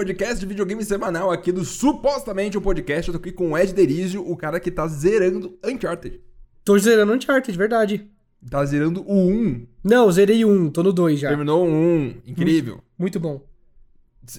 O podcast de videogame semanal aqui do supostamente o podcast. Eu tô aqui com o Ed Derizio, o cara que tá zerando Uncharted. Tô zerando Uncharted, verdade. Tá zerando o 1. Não, zerei um, tô no 2 já. Terminou o 1. Incrível. Muito bom.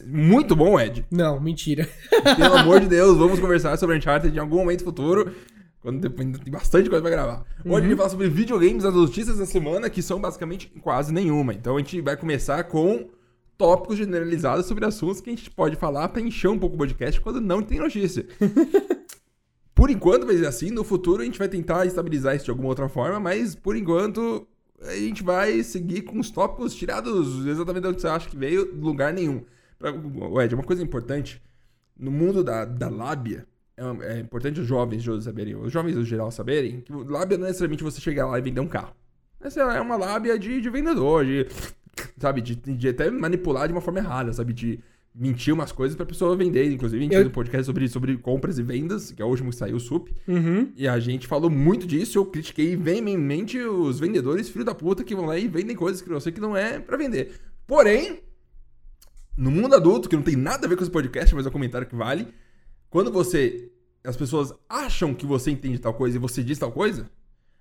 Muito bom, Ed. Não, mentira. Pelo amor de Deus, vamos conversar sobre Uncharted em algum momento futuro. Quando ainda tem bastante coisa pra gravar. Hoje a gente vai falar sobre videogames, as notícias da semana, que são basicamente quase nenhuma. Então a gente vai começar com tópicos generalizados sobre assuntos que a gente pode falar pra encher um pouco o podcast quando não tem notícia. por enquanto vai ser assim, no futuro a gente vai tentar estabilizar isso de alguma outra forma, mas por enquanto a gente vai seguir com os tópicos tirados exatamente que você acha que veio, lugar nenhum. Pra, Ed, uma coisa importante, no mundo da, da lábia, é, é, importante os jovens de saberem, os jovens no geral saberem, que lábia não é necessariamente você chegar lá e vender um carro. Essa é uma lábia de, de vendedor, de, sabe, de, de até manipular de uma forma errada, sabe, de mentir umas coisas pra pessoa vender. Inclusive, a gente Eu- fez um podcast sobre, sobre compras e vendas, que é o último que saiu, o SUP. Uhum. E a gente falou muito disso. Eu critiquei veementemente os vendedores, filho da puta, que vão lá e vendem coisas que eu sei que não é pra vender. Porém, no mundo adulto, que não tem nada a ver com esse podcast, mas é um comentário que vale. Quando você. As pessoas acham que você entende tal coisa e você diz tal coisa,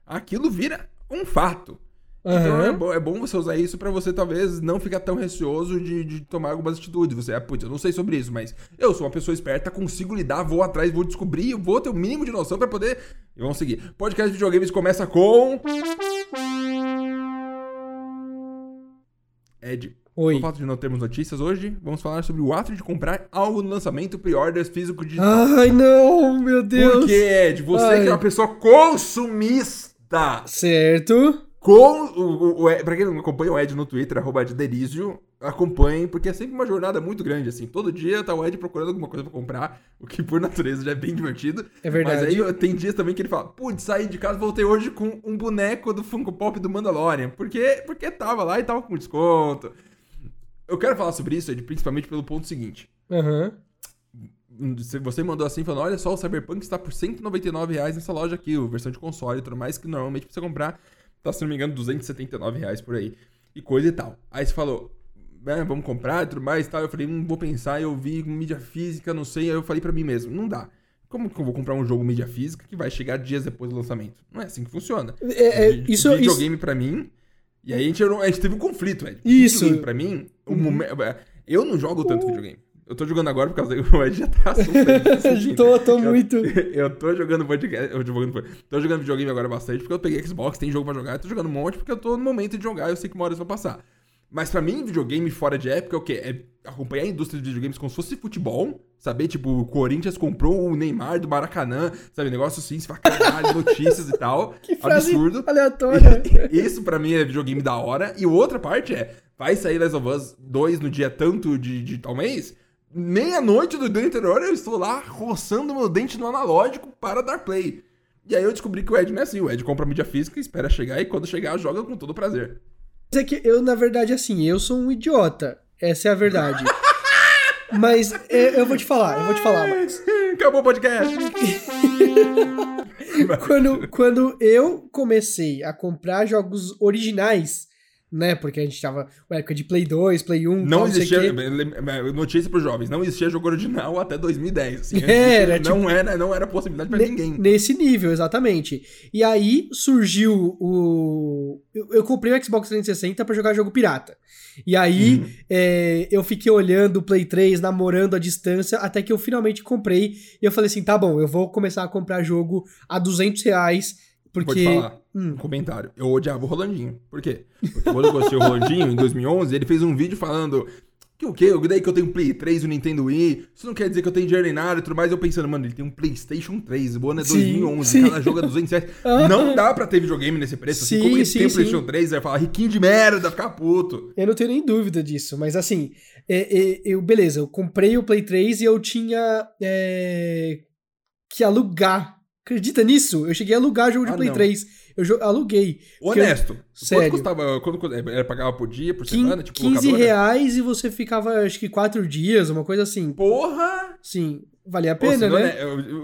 aquilo vira um fato. Então Aham. é, bo- é bom você usar isso pra você talvez não ficar tão receoso de, de tomar algumas atitudes. Você, ah, putz, eu não sei sobre isso, mas eu sou uma pessoa esperta, consigo lidar, vou atrás, vou descobrir, vou ter o mínimo de noção pra poder. E vamos seguir. Podcast de videogames começa com. Ed, Oi. por fato de não termos notícias hoje, vamos falar sobre o ato de comprar algo no lançamento pre-orders físico digital. Ai, não, meu Deus. Por quê, Ed? Você Ai. que é uma pessoa consumista. Certo. Com o, o, o Ed, pra quem não acompanha o Ed no Twitter, arroba Ed Derizio, acompanhe, porque é sempre uma jornada muito grande, assim. Todo dia tá o Ed procurando alguma coisa pra comprar, o que por natureza já é bem divertido. É verdade. Mas aí tem dias também que ele fala, putz, saí de casa, voltei hoje com um boneco do Funko Pop do Mandalorian. Porque, porque tava lá e tava com desconto. Eu quero falar sobre isso, Ed, principalmente pelo ponto seguinte. Aham. Se Você mandou assim, falando, olha só, o Cyberpunk está por 199 reais nessa loja aqui, a versão de console e tudo mais, que normalmente pra você comprar, tá, se não me engano, 279 reais por aí. E coisa e tal. Aí você falou, né, vamos comprar e tudo mais e tal. Eu falei, não vou pensar, eu vi mídia física, não sei. Aí eu falei pra mim mesmo, não dá. Como que eu vou comprar um jogo mídia física que vai chegar dias depois do lançamento? Não é assim que funciona. É, é, isso, isso, videogame pra mim. E aí a gente, a gente teve um conflito, velho. Isso. Videogame pra mim, o momen- eu não jogo tanto videogame. Eu tô jogando agora por causa que o Ed já tá sofrendo. tá sentindo. tô, tô Eu- muito. Eu tô jogando podcast. Eu tô jogando, tô jogando videogame agora bastante porque eu peguei Xbox, tem jogo pra jogar. Eu tô jogando um monte porque eu tô no momento de jogar. Eu sei que uma hora isso vai passar. Mas pra mim, videogame fora de época é o quê? É acompanhar a indústria de videogames como se fosse futebol. Saber, tipo, o Corinthians comprou o Neymar do Maracanã. Sabe, negócio assim, fala, caralho, notícias e tal. Que frase Absurdo. aleatória. Isso pra mim é videogame da hora. E outra parte é, vai sair Last of Us 2 no dia tanto de, de tal mês? Meia-noite do dia anterior eu estou lá roçando meu dente no analógico para dar play. E aí eu descobri que o Ed não é assim. O Ed compra mídia física, espera chegar e quando chegar joga com todo prazer. Mas é que eu, na verdade, assim, eu sou um idiota. Essa é a verdade. Mas é, eu vou te falar, eu vou te falar, Max. Acabou o podcast. Quando, quando eu comecei a comprar jogos originais, né? Porque a gente tava na época de Play 2, Play 1, Não tal, existia. quê. Notícia pros jovens, não existia jogo original até 2010. Assim, Era, não, era, não era possibilidade pra Ne- ninguém. Nesse nível, exatamente. E aí surgiu o. Eu, eu comprei o Xbox 360 pra jogar jogo pirata. E aí Uhum. é, eu fiquei olhando o Play 3, namorando à distância, até que eu finalmente comprei. E eu falei assim: tá bom, eu vou começar a comprar jogo a 200 reais. Porque. falar. Hum. Um comentário. Eu odiava o Rolandinho. Por quê? Porque quando eu gostei do Rolandinho, em 2011, ele fez um vídeo falando que o quê? Daí que eu tenho um Play 3 e o Nintendo Wii. Isso não quer dizer que eu tenho dinheiro nem nada e tudo mais. Eu pensando, mano, ele tem um PlayStation 3. O ano é Sim, 2011. sim. Cada jogo é 200 reais. Não dá pra ter videogame nesse preço. Assim Sim, como ele sim, tem o. PlayStation 3, vai falar riquinho de merda, ficar puto. Eu não tenho nem dúvida disso, mas assim, é, é, eu, beleza, eu comprei o Play 3 e eu tinha é, que alugar. Acredita nisso? Eu cheguei a alugar jogo de Ah, Play não. 3. Eu jo- aluguei. Porque eu- Honesto. Sério. Quanto custava? Quando ele pagava por dia, por Quin- semana? Tipo, 15 locadora? reais e você ficava, acho que, quatro dias, uma coisa assim. Porra! Sim. Valia a pena, né? né,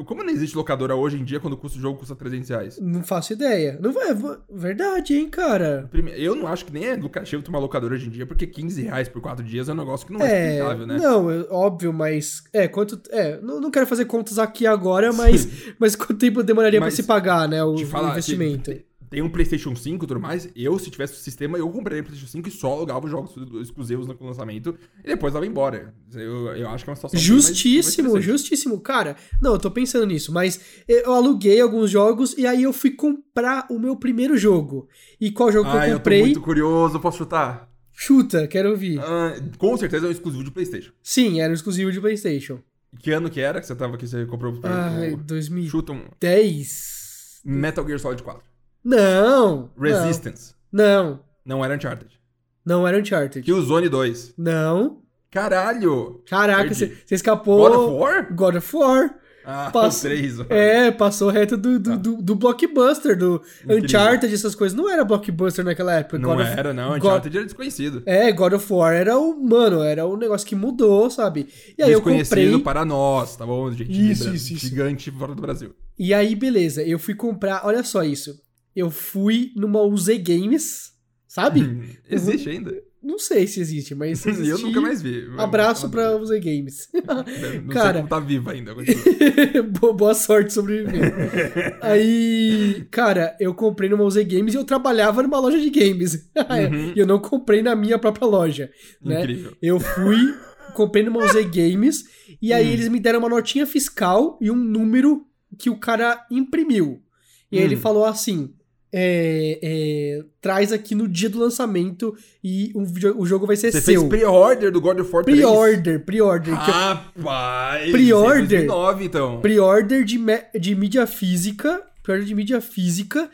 Como não existe locadora hoje em dia quando custa o jogo custa 300 reais? Não faço ideia. Não vai, va- verdade, hein, cara. Eu não acho que nem é lucrativo uma locadora hoje em dia, porque 15 reais por 4 dias é um negócio que não é, É, explicável, né? não, é óbvio, mas é, quanto, é, não, não quero fazer contas aqui agora, mas, mas quanto tempo demoraria Mas pra se pagar, né, o, Te falar, o investimento? Tem, tem um PlayStation 5 e tudo mais. Eu, se tivesse o sistema, eu compraria o PlayStation 5 e só alugava os jogos exclusivos no lançamento e depois dava embora. Eu, eu acho que é uma situação bem mais- mais Justíssimo, justíssimo. Cara, não, eu tô pensando nisso, mas eu aluguei alguns jogos e aí eu fui comprar o meu primeiro jogo. E qual jogo que Ah, eu eu tô comprei? muito curioso, posso chutar? Chuta, quero ouvir. Ah, com certeza é um exclusivo de PlayStation. Sim, era um exclusivo de PlayStation. Que ano que era que você tava que você comprou o- 2010. Chuta um Metal Gear Solid 4. Não. Resistance. Não. Não, era Uncharted. Não era Uncharted. Killzone 2. Não. Caralho! Caraca, você escapou. God of War? God of War. Ah, o 3. É, passou reto do, do, Tá. do, do blockbuster, do Incrível. Uncharted, essas coisas. Não era blockbuster naquela época. Não God of- era, não. God- Uncharted era desconhecido. É, God of War era o. Mano, era o negócio que mudou, sabe? E aí eu desconhecido comprei. para nós, tá bom, gente? Isso, isso, isso. Gigante fora do Brasil. E aí, beleza, eu fui comprar. Olha só isso. Eu fui numa UZ Games, sabe? Existe ainda. Não sei se existe, mas se eu existir, nunca mais vi. Abraço Não pra UZ Games. sei Cara. como tá viva ainda. Boa sorte sobreviver. Aí, cara, eu comprei numa UZ Games e eu trabalhava numa loja de games. Uhum. E eu não comprei na minha própria loja, né? Incrível. Eu fui, comprei numa UZ Games e aí Hum. eles me deram uma notinha fiscal e um número que o cara imprimiu. E aí Hum. ele falou assim: é, é, traz aqui no dia do lançamento e o, o jogo vai ser Você seu. fez pre-order do God of War 3? Pre-order, pre-order. Rapaz! Pre-order? isso 2009, então. Pre-order de, de mídia física. Pre-order de mídia física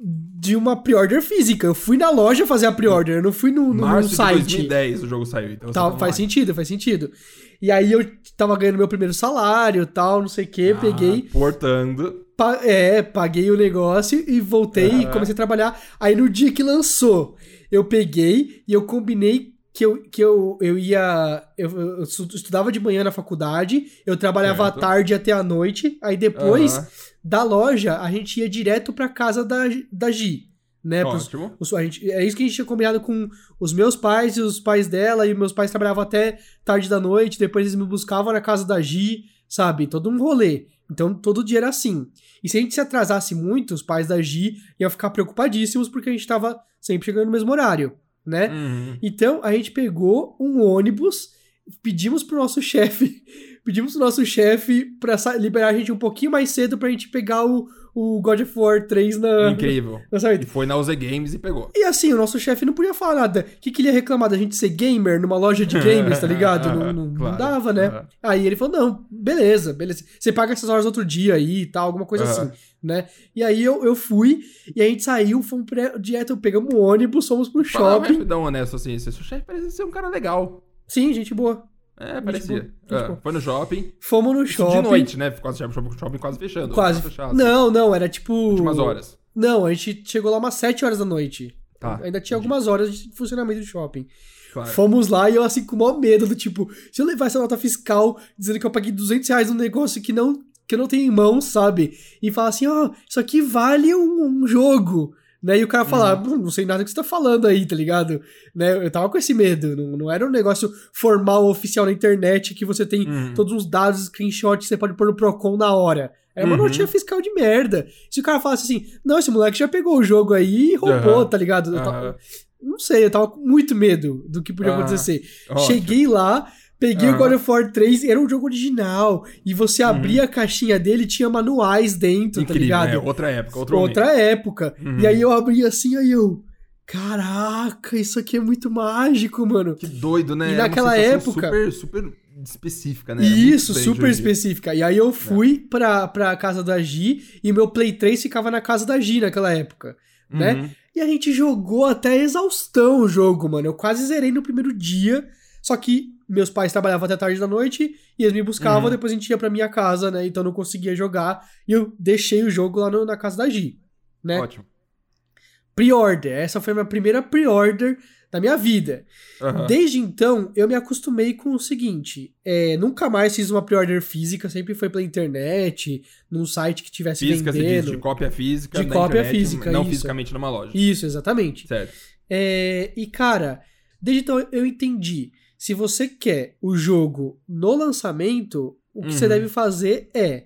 de uma pre-order física. Eu fui na loja fazer a pre-order, eu não fui no, no, no Março de site. 2010 o jogo saiu. Então você tá faz lá. sentido, faz sentido. E aí eu tava ganhando meu primeiro salário tal, não sei o que, Ah, peguei, Portando. Pa- é, paguei o negócio e voltei e comecei a trabalhar. Aí no dia que lançou, eu peguei e eu combinei que eu, que eu, eu ia. Eu, eu estu- estudava de manhã na faculdade, eu trabalhava Certo. à tarde até a noite, aí depois Aham. da loja a gente ia direto pra casa da, da Gi. Né, pros- Ótimo. os- a gente, é isso que a gente tinha combinado com os meus pais e os pais dela, e meus pais trabalhavam até tarde da noite, depois eles me buscavam na casa da Gi, sabe? Todo um rolê. Então todo dia era assim. E se a gente se atrasasse muito, os pais da Gi iam ficar preocupadíssimos porque a gente tava sempre chegando no mesmo horário, né? Uhum. Então a gente pegou um ônibus, pedimos pro nosso chefe, pedimos pro nosso chefe pra sa- liberar a gente um pouquinho mais cedo pra gente pegar o, o God of War 3 na, Incrível. na saída. E foi na UZ Games e pegou. E assim, o nosso chefe não podia falar nada. O que, que ele ia reclamar da gente ser gamer numa loja de games, tá ligado? Não, não- não Claro. dava, né? Aí ele falou: não, beleza, beleza. Você paga essas horas outro dia aí e tal, alguma coisa Aham. assim, né? E aí eu, eu fui, e a gente saiu, fomos pre- direto, pegamos um ônibus, fomos pro Falar shopping. rapidão, honesto, assim, seu chefe parece ser um cara legal. Sim, gente boa. É, parecia. Ah, boa. foi no shopping. Fomos no shopping. de noite, né? Quase shopping, shopping quase fechando. Quase. Fechado. Não, não, era tipo. Últimas horas. Não, a gente chegou lá umas 7 horas da noite. Tá. Ainda tinha algumas horas de funcionamento do shopping. Claro. Fomos lá e eu, assim, com o maior medo do tipo, se eu levar essa nota fiscal dizendo que eu paguei 200 reais num negócio que não, que eu não tenho em mãos, sabe? E falar assim, ó, isso aqui vale um, um jogo. Né? E o cara falar, Uhum. "Hum, não sei nada que você tá falando aí, tá ligado? Né? Eu tava com esse medo, não, não era um negócio formal, oficial na internet, que você tem Uhum. todos os dados, screenshots que você pode pôr no Procon na hora. Era uma Uhum. notinha fiscal de merda. Se o cara falasse assim, não, esse moleque já pegou o jogo aí e roubou, Aham. tá ligado? Tava- Aham. não sei, eu tava com muito medo do que podia Ah, acontecer. Ótimo. Cheguei lá, peguei o Aham. God of War 3, era um jogo original. E você abria a caixinha dele tinha manuais dentro, Uhum. Incrível, tá é, ligado? outra época, outro Outra época. Uhum. E aí eu abri assim, aí eu. Caraca, isso aqui é muito mágico, mano. Que doido, né? E É uma naquela época- Super, super específica, né? Isso, Muito bem, super específica. E aí eu fui pra, pra casa da Gi e meu Play 3 ficava na casa da Gi naquela época. né? Uhum. E a gente jogou até exaustão o jogo, mano. Eu quase zerei no primeiro dia. Só que meus pais trabalhavam até tarde da noite e eles me buscavam, Uhum. depois a gente ia pra minha casa, né? Então eu não conseguia jogar. E eu deixei o jogo lá no- na casa da Gi, né? Ótimo. Pre-order. Essa foi a minha primeira pre-order da minha vida. Aham. Desde então, eu me acostumei com o seguinte: é, nunca mais fiz uma pre-order física, sempre foi pela internet, num site que tivesse Física, diz, vendendo. de cópia física. De cópia internet, física, Não isso. fisicamente numa loja. Isso, exatamente. Certo. É, e cara, desde então eu entendi. Se você quer o jogo no lançamento, o que você Uhum. deve fazer é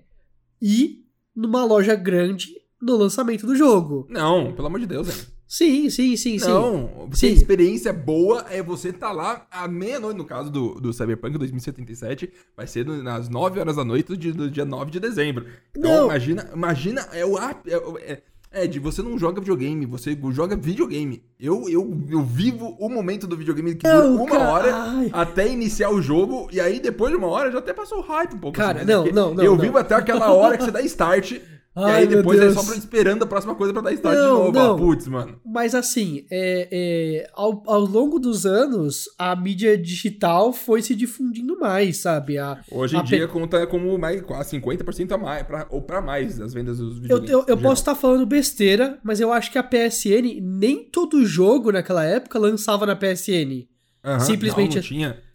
ir numa loja grande no lançamento do jogo. Não, pelo amor de Deus, velho. Sim, sim, sim, sim. Não, Sim. a experiência boa é você tá lá à meia-noite, no caso do, do Cyberpunk 2077, vai ser nas 9 horas da noite do dia, do dia 9 de dezembro. Então, Não. imagina, imagina, é o é, o- é, Ed, você não joga videogame, você joga videogame. Eu, eu, eu vivo o momento do videogame que dura Não, uma cara, hora ai. até iniciar o jogo, e aí depois de uma hora já até passou o hype um pouco. Cara, assim, não, não, não, Eu não. vivo até aquela hora que você dá start, e Ai, aí meu depois é só pra- esperando a próxima coisa pra dar start Não, de novo. não. Ah, putz, mano. Mas assim, é, é, ao, ao longo dos anos, a mídia digital foi se difundindo mais, sabe? A, Hoje em A dia conta como mais, quase 50% a mais, pra, ou pra mais das vendas dos Eu, videogames. eu, eu no posso estar falando besteira, mas eu acho que a PSN, nem todo jogo naquela época lançava na PSN. Aham, simplesmente- Não, não tinha.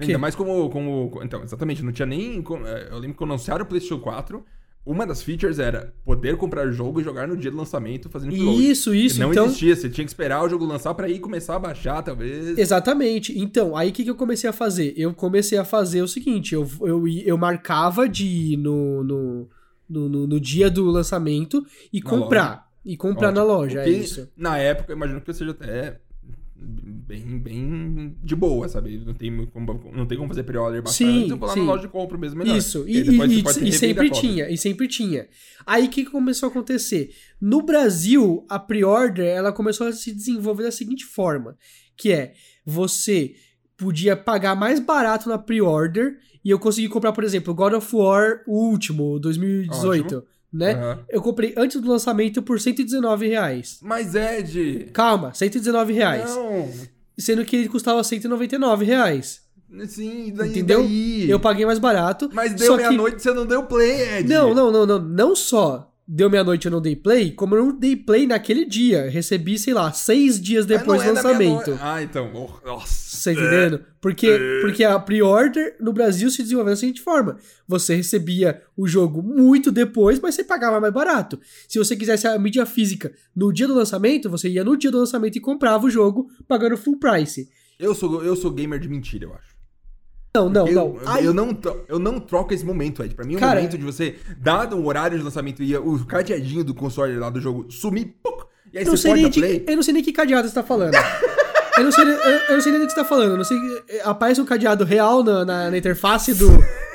Ainda mais como, como. Então, exatamente, não tinha nem. é, Eu lembro que anunciaram o PlayStation 4, uma das features era poder comprar o jogo e jogar no dia do lançamento fazendo upload. Isso, isso. não então, existia, você tinha que esperar o jogo lançar pra ir começar a baixar, talvez. Exatamente. Então, aí o que, que eu comecei a fazer? Eu comecei a fazer o seguinte: eu, eu, eu marcava de ir no, no, no, no- dia do lançamento e Na comprar. E comprar na Ótimo. loja, é isso. Na época, eu imagino que seja até bem, bem de boa, sabe? Não tem como, não tem como fazer pre-order bastante. Sim, eu vou lá sim. na loja de compra mesmo, melhor. Isso, E e, e- você e sempre tinha, e sempre tinha. Aí o que começou a acontecer? No Brasil, a pre-order ela começou a se desenvolver da seguinte forma, que é você podia pagar mais barato na pre-order e eu consegui comprar, por exemplo, God of War o último, 2018, né? Aham. Eu comprei antes do lançamento por 119 reais. Mas, Ed... Calma, 119 reais. Não... Sendo que ele custava 199 reais. Sim, daí, Entendeu? daí? Eu paguei mais barato. Mas deu que- meia-noite e você não deu play, Ed. Não, não, não, não. Não só deu meia-noite e eu não dei play, como eu não dei play naquele dia. Recebi, sei lá, seis dias Mas depois do é lançamento. Ah, então. oh, nossa. Você tá entendendo? Porque, porque a pre-order no Brasil se desenvolveu da seguinte forma: você recebia o jogo muito depois, mas você pagava mais barato. Se você quisesse a mídia física no dia do lançamento, você ia no dia do lançamento e comprava o jogo pagando full price. Eu sou, eu sou gamer de mentira, eu acho. Não, não, eu, não. Eu, eu não, eu não troco esse momento, Ed. Pra mim, é o Cara- momento de você, dado o horário de lançamento e o cadeadinho do console lá do jogo sumir, e aí Eu você sei nem de, play. eu não sei nem que cadeado você tá falando. eu, não sei, eu, eu não sei nem do que você tá falando. Não sei, aparece um cadeado real na, na, na interface do,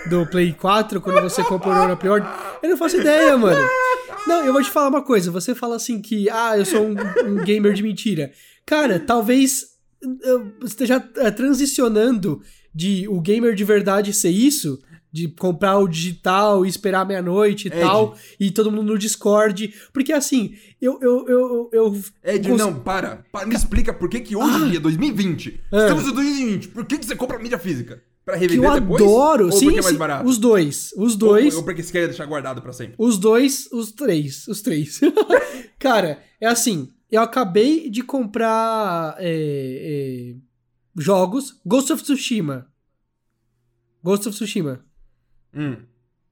do Play 4 quando você comprou na pre-order. Eu não faço ideia, mano. Não, eu vou te falar uma coisa. Você fala assim que, ah, eu sou um, um gamer de mentira. Cara, talvez eu esteja é, transicionando de o gamer de verdade ser isso, de comprar o digital e esperar meia-noite e Ed. tal, e todo mundo no Discord. Porque assim, eu. eu, eu, eu Ed, cons- não, para, para. Me explica por que que hoje em dia, 2020, Ah. estamos em 2020, por que que você compra mídia física? Pra que revender eu depois? adoro. Ou sim, é mais barato? Os dois. Os Ou- dois. Ou, porque você quer deixar guardado pra sempre? Os dois, os três. Os três. Cara, é assim. Eu acabei de comprar é, é, jogos. Ghost of Tsushima. Ghost of Tsushima. Hum.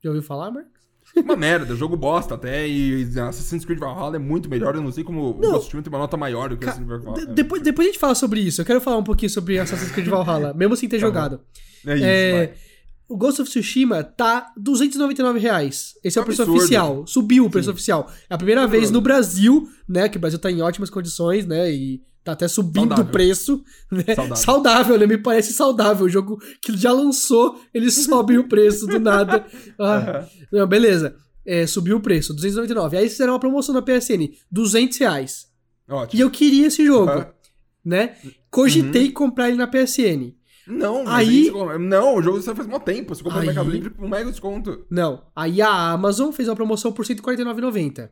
Já ouviu falar, Marcos? Uma merda, jogo bosta até, e Assassin's Creed Valhalla é muito melhor, eu não sei como o Não. Ghost of Tsushima tem uma nota maior do que o Assassin's Creed Valhalla. depois, depois a gente fala sobre isso. Eu quero falar um pouquinho sobre Assassin's Creed Valhalla, mesmo sem ter Tá bom. jogado. É isso, É, o Ghost of Tsushima tá 299 reais. Esse é o preço Absurdo. oficial. Subiu o preço oficial. É a primeira vez Absurdo. no Brasil, né? Que o Brasil tá em ótimas condições, né? E tá até subindo Saudável. o preço. Né? Saudável. Saudável, né? Me parece saudável. O jogo que já lançou, ele sobe o preço do nada. Ah, Aham. não, beleza. É, subiu o preço, 299. Aí fizeram uma promoção na PSN, 200 reais. Ótimo. E eu queria esse jogo, Aham. né? Cogitei comprar ele na PSN. Não, Aí- isso- não, o jogo você faz mó tempo. Você compra Aí- no Mercado Livre com um mega desconto. Não. Aí a Amazon fez uma promoção por R$ 149,90,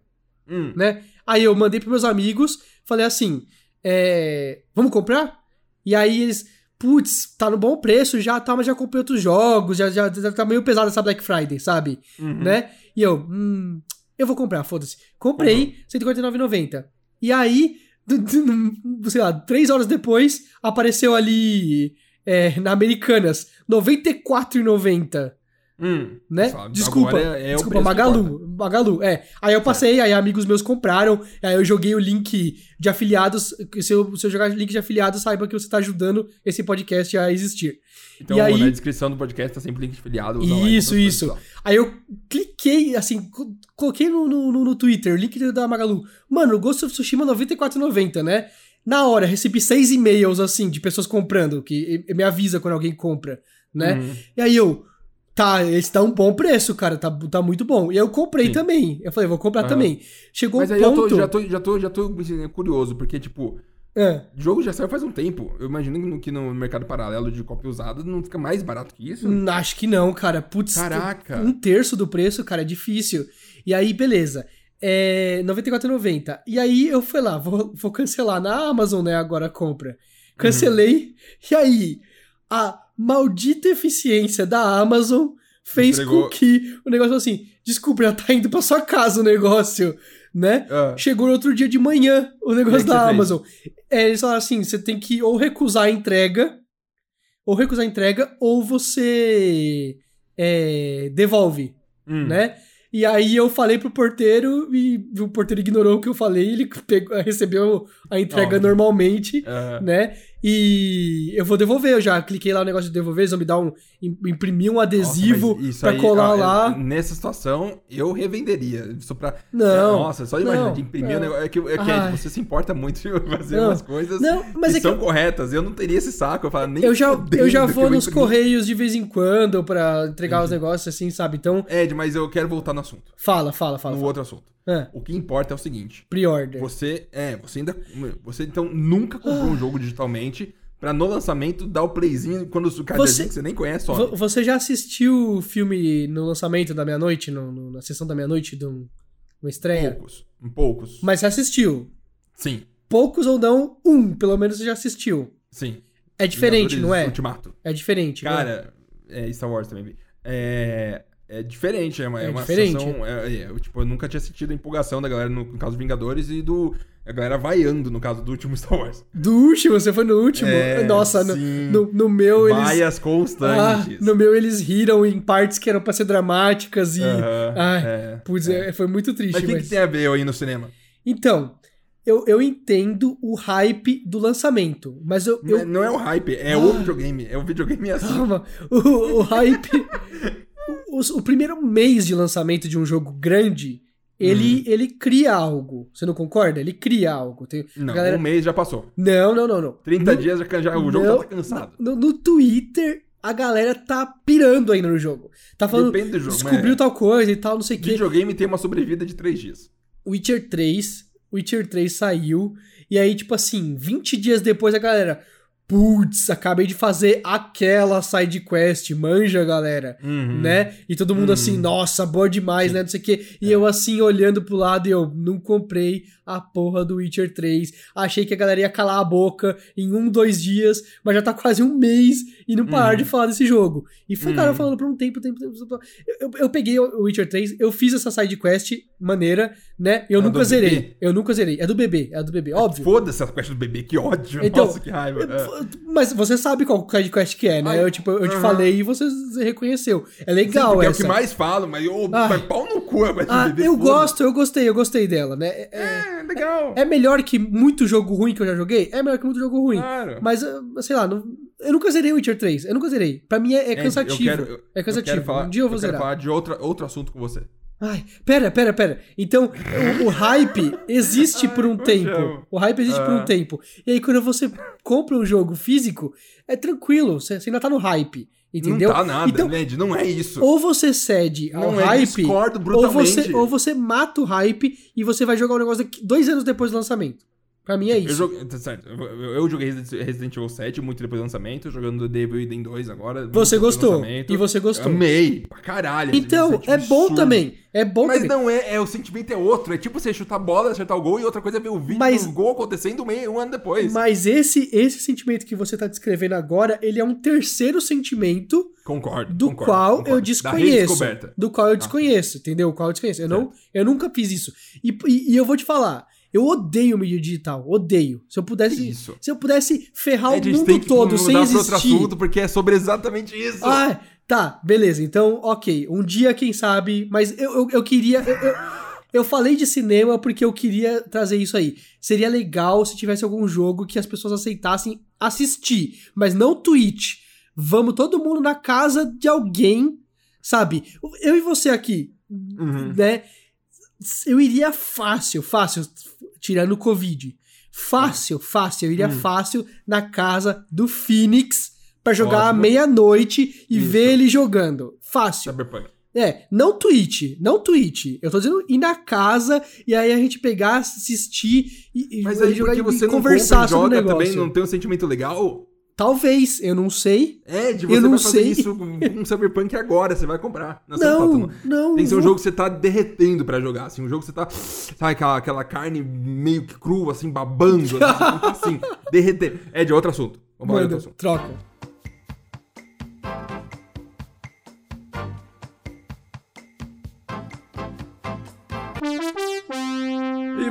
Hum. né? Aí eu mandei pros meus amigos, falei assim, é, vamos comprar? E aí eles, putz, tá no bom preço já, tá, mas já comprei outros jogos, já, já, já tá meio pesado essa Black Friday, sabe? Uhum. Né? E eu, hum, eu vou comprar, foda-se. Comprei, R$ 149,90. E aí do- do- sei lá, três horas depois, apareceu ali é, na Americanas, R$ 94,90. Hum, Né? Desculpa, é- é desculpa. Magalu, Magalu, é. Aí eu passei, aí amigos meus compraram, aí eu joguei o link de afiliados, se eu, se eu jogar link de afiliados, saiba que você tá ajudando esse podcast a existir. Então, E aí- na descrição do podcast tá sempre link de filiado. usa lá e Isso, isso. Aí eu cliquei, assim, co- coloquei no, no, no- Twitter, link da Magalu. Mano, Ghost of Tsushima 94,90, né? Na hora, recebi seis e-mails, assim, de pessoas comprando, que me avisa quando alguém compra, né? Uhum. E aí eu, tá, esse tá um bom preço, cara, tá, tá muito bom. E eu comprei Sim. também. Eu falei, vou comprar Aham. também. Chegou Mas um aí eu ponto... tô, já, tô, já, tô, já tô assim, curioso, porque, tipo, É. o jogo já saiu faz um tempo. Eu imagino que no, mercado paralelo de cópia usada não fica mais barato que isso. Hum, Acho que não, cara. Putz, Caraca. um terço do preço, cara, é difícil. E aí, beleza. É 94,90. E aí eu fui lá, vou, vou cancelar na Amazon, né, agora a compra. Cancelei. E aí, a maldita eficiência da Amazon fez Entregou. com que o negócio assim, desculpa, já tá indo pra sua casa o negócio, né? Ah, Chegou no outro dia de manhã o negócio da? Amazon. É, eles falaram assim: você tem que ou recusar a entrega, ou recusar a entrega, ou você é, devolve, hum. né? E aí eu falei pro porteiro e o porteiro ignorou o que eu falei, ele pegou- recebeu a entrega Óbvio. normalmente, né? E eu vou devolver, eu já cliquei lá no negócio de devolver, eles vão me dar um. im- imprimir um nossa, adesivo isso pra aí, colar ah, lá. Nessa situação, eu revenderia. Isso pra. Não. Nossa, só imagina não, de imprimir não. o negócio. É que, é que Ai. você se importa muito de fazer Não. umas coisas Não, mas que é que são eu- corretas. Eu não teria esse saco. Eu falo, nem Eu já, eu já que vou nos imprimi. correios de vez em quando pra entregar os negócios assim, sabe? Então, Ed, mas eu quero voltar no assunto. fala, fala, fala. no fala. outro assunto. É, O que importa é o seguinte. pre-order. Você, é, você ainda. Você então nunca comprou Ah. um jogo digitalmente pra no lançamento dar o playzinho quando o cara Você- que você nem conhece. Vo- Você já assistiu o filme no lançamento da meia-noite, no- no- na sessão da meia-noite de um- uma estreia? Poucos. Poucos. Mas você assistiu. Sim, Poucos ou não, um, pelo menos você já assistiu. sim. É diferente, não é? Ultimato. É diferente. não é? Cara, é Star Wars também. É, é diferente, é uma, É é uma diferente? sensação. é- é, eu, tipo, eu nunca tinha sentido a empolgação da galera no, no caso Vingadores e do. A galera vaiando no caso do último Star Wars. Do último, você foi no último. É, Nossa, no, no, no meu eles. Vaias Ah, constantes. no meu eles riram em partes que eram pra ser dramáticas e. Aham, Ai, é, Putz, é. é, foi muito triste. Mas o que, mas- que tem a ver aí no cinema? Então, eu, eu entendo o hype do lançamento, mas eu. eu... Não é- Não é o hype, é Ah. o videogame. É o videogame assim. Calma, o, o hype. o, o primeiro mês de lançamento de um jogo grande, ele, Uhum. ele cria algo. Você não concorda? Ele cria algo. Tem, Não, galera- um mês já passou. não, não, não, não. 30 No- dias já, já- o jogo não, tá cansado. No, no Twitter, a galera tá pirando ainda no jogo. Tá falando. Depende do jogo. Descobriu mas tal coisa e tal, não sei o quê. Videogame tem uma sobrevida de 3 dias. Witcher 3, Witcher 3 saiu, e aí, tipo assim, 20 dias depois a galera, putz, acabei de fazer aquela side quest, manja, galera, Uhum. né? E todo mundo Hum. assim, nossa, boa demais, né? Não sei o quê. E eu assim, olhando pro lado, e eu não comprei a porra do Witcher 3. Achei que a galera ia calar a boca em um, dois dias, mas já tá quase um mês e não parar Uhum. de falar desse jogo. E foi, cara, Uhum. falando por um tempo, tempo, tempo. tempo. Eu, eu peguei o Witcher 3, eu fiz essa side quest maneira, né? Eu É nunca zerei. bebê? Eu nunca zerei. É do bebê, é do bebê, óbvio. Foda-se essa quest do bebê, que ódio. Então, Nossa, que raiva. É. Mas você sabe qual side quest que é, né? Ai, eu, tipo, eu te falei e você reconheceu. É Sim, legal porque é o essa. que mais falo, mas ô, Ai. vai pau no cu quest Ah, eu gosto, eu gostei, eu gostei dela, né? É, É, legal. é melhor que muito jogo ruim que eu já joguei? É melhor que muito jogo ruim. Claro. Mas, ah, sei lá, não- eu nunca zerei o Witcher 3. Eu nunca zerei. Pra mim é, é cansativo. Eu quero, eu, é cansativo. Eu falar, um dia eu vou quero zerar. falar de outra, outro assunto com você. Ai, pera, pera, pera. Então, o, o hype existe por um tempo. O hype existe por um Ah. tempo. E aí, quando você compra um jogo físico, é tranquilo. Você, você ainda tá no hype. Entendeu? Não tá nada, Então, Ned, não é isso. ou você cede ao não é, hype, discordo ou você, ou você mata o hype e você vai jogar o negócio daqui, dois anos depois do lançamento. Pra mim é Eu, isso. joguei, tá certo, eu, eu- eu joguei Resident Evil 7 muito depois do lançamento, jogando Devil Within 2 agora. Você gostou. E você gostou. Amei, pra caralho. Então, é Evil bom absurdo. também. É bom Mas também. não é, é, o sentimento é outro. É tipo você chutar a bola, acertar o gol e outra coisa é ver o vídeo Mas- do gol acontecendo um, meio, um ano depois. Mas esse, esse sentimento que você tá descrevendo agora, ele é um terceiro sentimento Concordo. do concordo, qual concordo. eu desconheço. Do qual eu desconheço, entendeu? O qual eu desconheço. Eu, não, eu nunca fiz isso. E, e, e eu vou te falar, Eu odeio mídia digital, odeio. Se eu pudesse, Isso. se eu pudesse ferrar É, o mundo todo sem para outro existir. assunto, porque é sobre exatamente isso. Ah, tá, beleza. Então, ok. Um dia, quem sabe. Mas eu, eu, eu queria. Eu, eu, eu falei de cinema porque eu queria trazer isso aí. Seria legal se tivesse algum jogo que as pessoas aceitassem assistir, mas não Twitch. Vamos todo mundo na casa de alguém, sabe? Eu e você aqui, Uhum. né? Eu iria fácil, fácil, tirando o Covid. Fácil, fácil. Eu iria Hum. fácil na casa do Phoenix pra jogar à meia-noite e Isso. ver ele jogando. Fácil. Cyberpunk. É, não Twitch, não Twitch. Eu tô dizendo ir na casa e aí a gente pegar, assistir e, e Mas aí jogar porque e você não conversar compra e sobre o negócio. também, não tem um sentimento legal? Talvez, eu não sei. É, de Eu você não vai fazer sei. isso com com Cyberpunk agora, você vai comprar. Não, você Não, não não. Tem que ser um jogo que você tá derretendo pra jogar, assim, um jogo que você tá, sabe, aquela, aquela carne meio que crua, assim, babando, assim, assim, derreter. É de outro assunto. Vamos Manda, outro assunto. troca.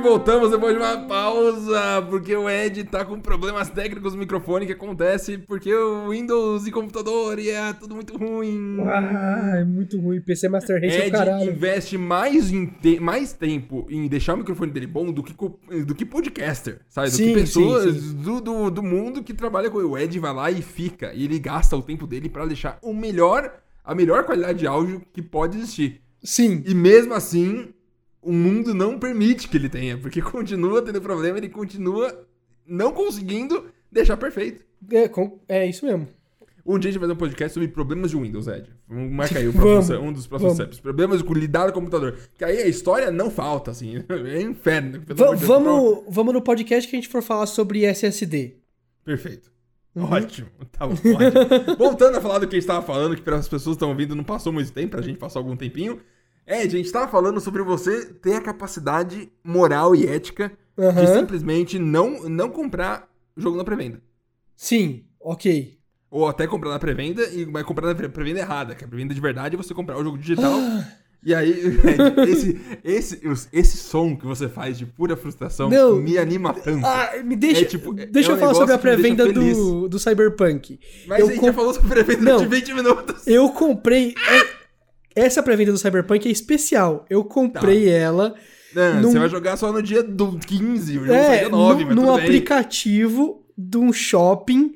Voltamos depois de uma pausa, porque o Ed tá com problemas técnicos no microfone que acontece porque o Windows e computador e é tudo muito ruim. Ah, é muito ruim. PC Master Race é o Ed caralho. investe mais, em te- mais tempo em deixar o microfone dele bom do que, do que podcaster, sabe? Do Sim, que pessoas sim, Do, do, do mundo que trabalha com o Ed vai lá e fica. E ele gasta o tempo dele pra deixar o melhor, a melhor qualidade de áudio que pode existir. Sim. E mesmo assim, o mundo não permite que ele tenha, porque continua tendo problema, ele continua não conseguindo deixar perfeito. É, com- é isso mesmo. Um dia a gente vai fazer um podcast sobre problemas de Windows, Ed. Vamos marcar aí próximo, um dos próximos steps. Problemas com lidar com o computador. Que aí a história não falta, assim. É inferno. Va- Deus. vamos, vamos no podcast que a gente for falar sobre SSD. Perfeito. Uhum. Ótimo. Tá bom, ótimo. Voltando a falar do que a gente tava falando, que para as pessoas que estão ouvindo não passou muito tempo, pra gente passou algum tempinho. Ed, a gente tava falando sobre você ter a capacidade moral e ética de Aham. simplesmente não, não comprar jogo na pré-venda. Sim, ok. Ou até comprar na pré-venda e vai comprar na pré- pré-venda errada, que a pré-venda de verdade é você comprar o jogo digital. E aí, esse, esse, os- esse som que você faz de pura frustração Não. me anima tanto. Ah, me deixa, É tipo, é- deixa é eu falar sobre a pré-venda do, do Cyberpunk. Mas eu a gente com- já falou sobre pré-venda Não. de 20 minutos. Eu comprei. É- Essa pré-venda do Cyberpunk é especial. Eu comprei ela Não, Num- Você vai jogar só no dia do 15, o jogo sai é, dia 9, num, mas num aplicativo de um shopping.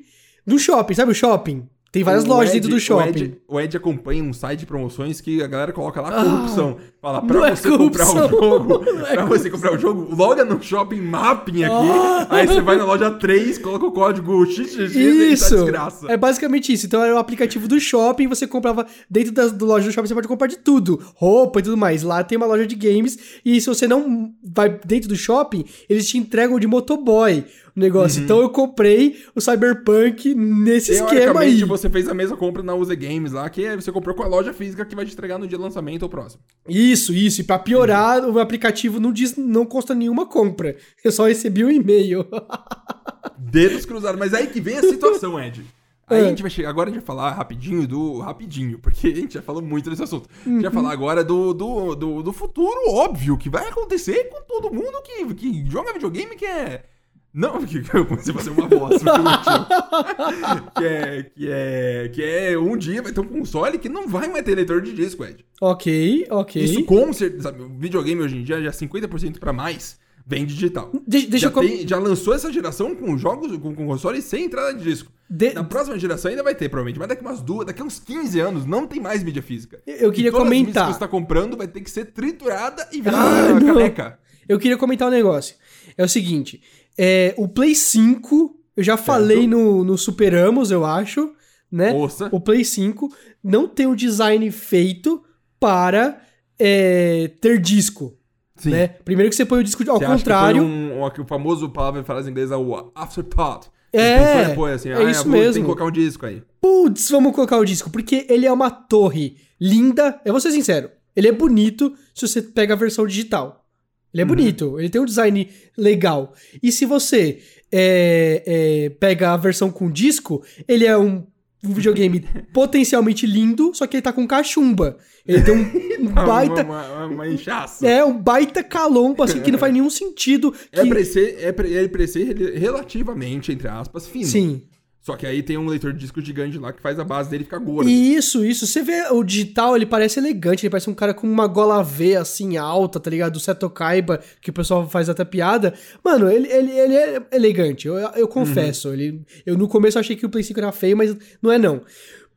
Um shopping, sabe o shopping? Tem várias O lojas Ed- dentro do O shopping. Ed, o Ed acompanha um site de promoções que a galera coloca lá Ah, corrupção. Fala, pra é você comprar o jogo, é pra você comprar o jogo, loga no shopping mapping aqui, Ah. aí você vai na loja 3, coloca o código XXX e tá Isso! desgraça. É basicamente isso. Então era o aplicativo do shopping, você comprava dentro das do loja do shopping, você pode comprar de tudo, roupa e tudo mais. Lá tem uma loja de games e se você não vai dentro do shopping, eles te entregam de motoboy negócio. Então eu comprei o Cyberpunk nesse esquema aí. Você fez a mesma compra na Use Games lá, que é- você comprou com a loja física que vai te entregar no dia do lançamento ou próximo. Isso, isso. E pra piorar, o aplicativo não diz, não consta nenhuma compra. Eu só recebi um e-mail. Dedos cruzados. Mas aí que vem a situação, Ed. Aí É. a gente vai chegar. Agora a gente vai falar rapidinho do. Rapidinho, porque a gente já falou muito desse assunto. A Uhum. gente vai falar agora do, do, do, do futuro óbvio que vai acontecer com todo mundo que, que joga videogame que é. Não, que eu comecei a fazer uma voz que, é, que, é, que é. Um dia vai ter um console que não vai mais ter leitor de disco, Ed. ok, ok. Isso com certeza. Sabe, o videogame hoje em dia já 50% pra mais vem digital. De- deixa já, eu tem- já lançou essa geração com jogos, com, com consoles sem entrada de disco. De- Na próxima geração ainda vai ter, provavelmente. Mas daqui umas duas, daqui uns 15 anos, não tem mais mídia física. Eu queria comentar. que você tá comprando vai ter que ser triturada e virar Ah, uma não. caneca. Eu queria comentar um negócio. É o seguinte: é, o Play 5, eu já falei no, no Superamos, eu acho, né? O Play 5 não tem o design feito para é, ter disco. Sim. Né? Primeiro que você põe o disco ao Você contrário. foi um, o, o famoso palavra frase inglesa, o afterthought. É, Você pensou depois, assim, é ah, isso mesmo. Tem que colocar um disco aí. Putz, vamos colocar o disco, porque ele é uma torre linda. Eu vou ser sincero, ele é bonito se você pega a versão digital. Ele é Uhum. bonito, ele tem um design legal. E se você é, é, pega a versão com disco, ele é um um videogame potencialmente lindo, só que ele tá com cachumba. Ele tem um, um baita. Uma, uma, uma inchaça. É, um baita calombo, assim, que não faz nenhum sentido. É que- pra ser, é pra, é pra ser relativamente, entre aspas, fino. Sim. Só que aí tem um leitor de disco gigante lá que faz a base dele ficar gorda. Isso, isso. Você vê o digital, ele parece elegante, ele parece um cara com uma gola V, assim, alta, tá ligado? Do Seto Kaiba, que o pessoal faz até piada. Mano, ele, ele, ele é elegante, eu, eu confesso. Ele, eu no começo achei que o Play 5 era feio, mas não é não.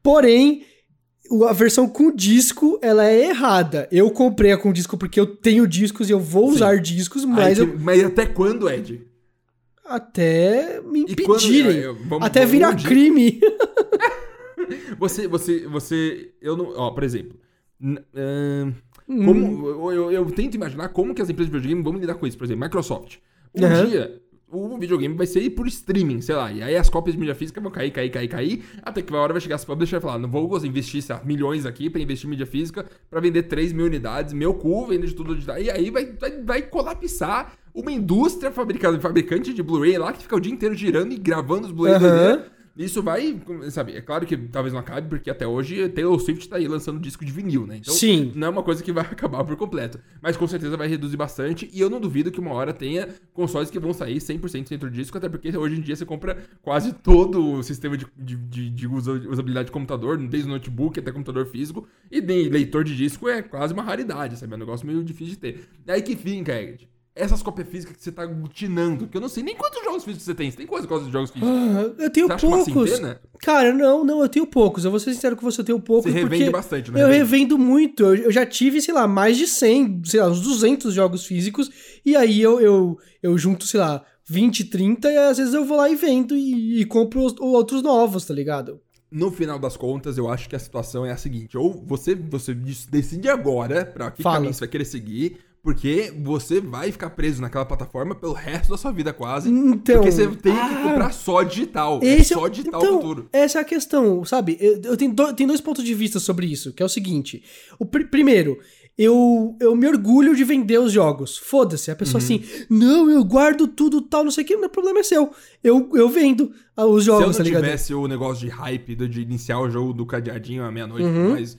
Porém, a versão com disco, ela é errada. Eu comprei a com disco porque eu tenho discos e eu vou Sim. usar discos, Aí mas que- eu, mas até quando, Ed? Até me impedirem. eu- vamos- até vamos virar crime. Você, você, você. Eu não. Ó, por exemplo. n- ahn, Hum. como, eu, eu- eu tento imaginar como que as empresas de videogame vão lidar com isso. Por exemplo, Microsoft. Um Aham. dia, o videogame vai ser por streaming, sei lá. E aí as cópias de mídia física vão cair, cair, cair, cair. Até que uma hora vai chegar as publishers e falar: não vou investir sei lá, milhões aqui pra investir em mídia física pra vender 3 mil unidades. Meu cu, vende de tudo digital. E aí vai, vai, vai colapsar uma indústria fabricada, fabricante de Blu-ray lá que fica o dia inteiro girando e gravando os Blu-ray. Aham. doideira. Isso vai, sabe, é claro que talvez não acabe, porque até hoje Taylor Swift tá aí lançando disco de vinil, né? Então, Sim. não é uma coisa que vai acabar por completo. Mas com certeza vai reduzir bastante. E eu não duvido que uma hora tenha consoles que vão sair 100% dentro do disco, até porque hoje em dia você compra quase todo o sistema de, de, de- de usa- usabilidade de computador, desde o notebook até computador físico. E nem leitor de disco é quase uma raridade, sabe? É um negócio meio difícil de ter. Aí que fica, Ed. Essas cópias físicas que você tá agutinando, que eu não sei nem quantos jogos físicos você tem. Você tem quantos quantos jogos físicos? Ah, eu tenho Você poucos. Cara, não, não, eu tenho poucos. Eu vou ser sincero com você, eu tenho poucos. Você revende bastante, né? Eu revendo muito. Eu, eu já tive, sei lá, mais de 100, sei lá, uns 200 jogos físicos. E aí eu, eu, eu junto, sei lá, 20, 30 e às vezes eu vou lá e vendo e, e compro os- outros novos, tá ligado? No final das contas, eu acho que a situação é a seguinte: ou você, você decide agora pra que Fala. caminho você vai querer seguir, porque você vai ficar preso naquela plataforma pelo resto da sua vida quase. Então, porque você tem que ah, comprar só digital. Esse é só é- digital então, futuro. Essa é a questão, sabe? Eu, eu tenho, do- tenho dois pontos de vista sobre isso, que é o seguinte. O pr- primeiro, eu, eu me orgulho de vender os jogos. Foda-se. A Uhum. pessoa assim, não, eu guardo tudo tal, não sei o que, meu problema é seu. Eu, eu vendo ah, os Se eu jogos, não tá tivesse o negócio de hype do- de iniciar o jogo do cadeadinho à meia-noite, Uhum. mas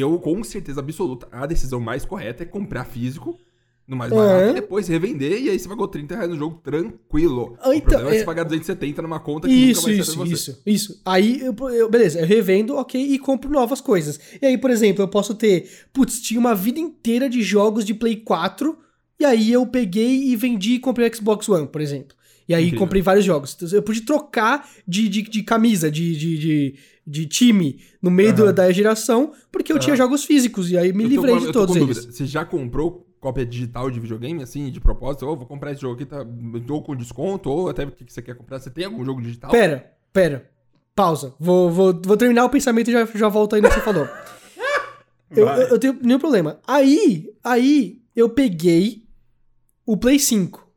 eu, com certeza absoluta, a decisão mais correta é comprar físico. No mais É. barato, e depois revender, e aí você pagou 30 reais no jogo tranquilo. Ah, o então, problema é, é- você pagar 270 numa conta que Isso, nunca vai isso, você. isso, isso. Aí, eu, eu- beleza, eu revendo, ok, e compro novas coisas. E aí, por exemplo, eu posso ter, putz, tinha uma vida inteira de jogos de Play 4, e aí eu peguei e vendi e comprei o Xbox One, por exemplo. E aí Incrível. comprei vários jogos. Então, Eu pude trocar de, de, de camisa, de, de, de, de time no meio do- Aham. da geração, porque eu tinha Aham. jogos físicos, e aí me Eu livrei com- de todos eles. dúvida. Você já comprou cópia digital de videogame, assim, de propósito? Ou vou comprar esse jogo aqui, tá, ou com desconto, ou até o que você quer comprar. Você tem algum jogo digital? Pera, pera. Pausa. Vou, vou, vou terminar o pensamento e já, já volto aí no que você falou. eu, eu, eu tenho nenhum problema. Aí, aí, eu peguei o Play 5.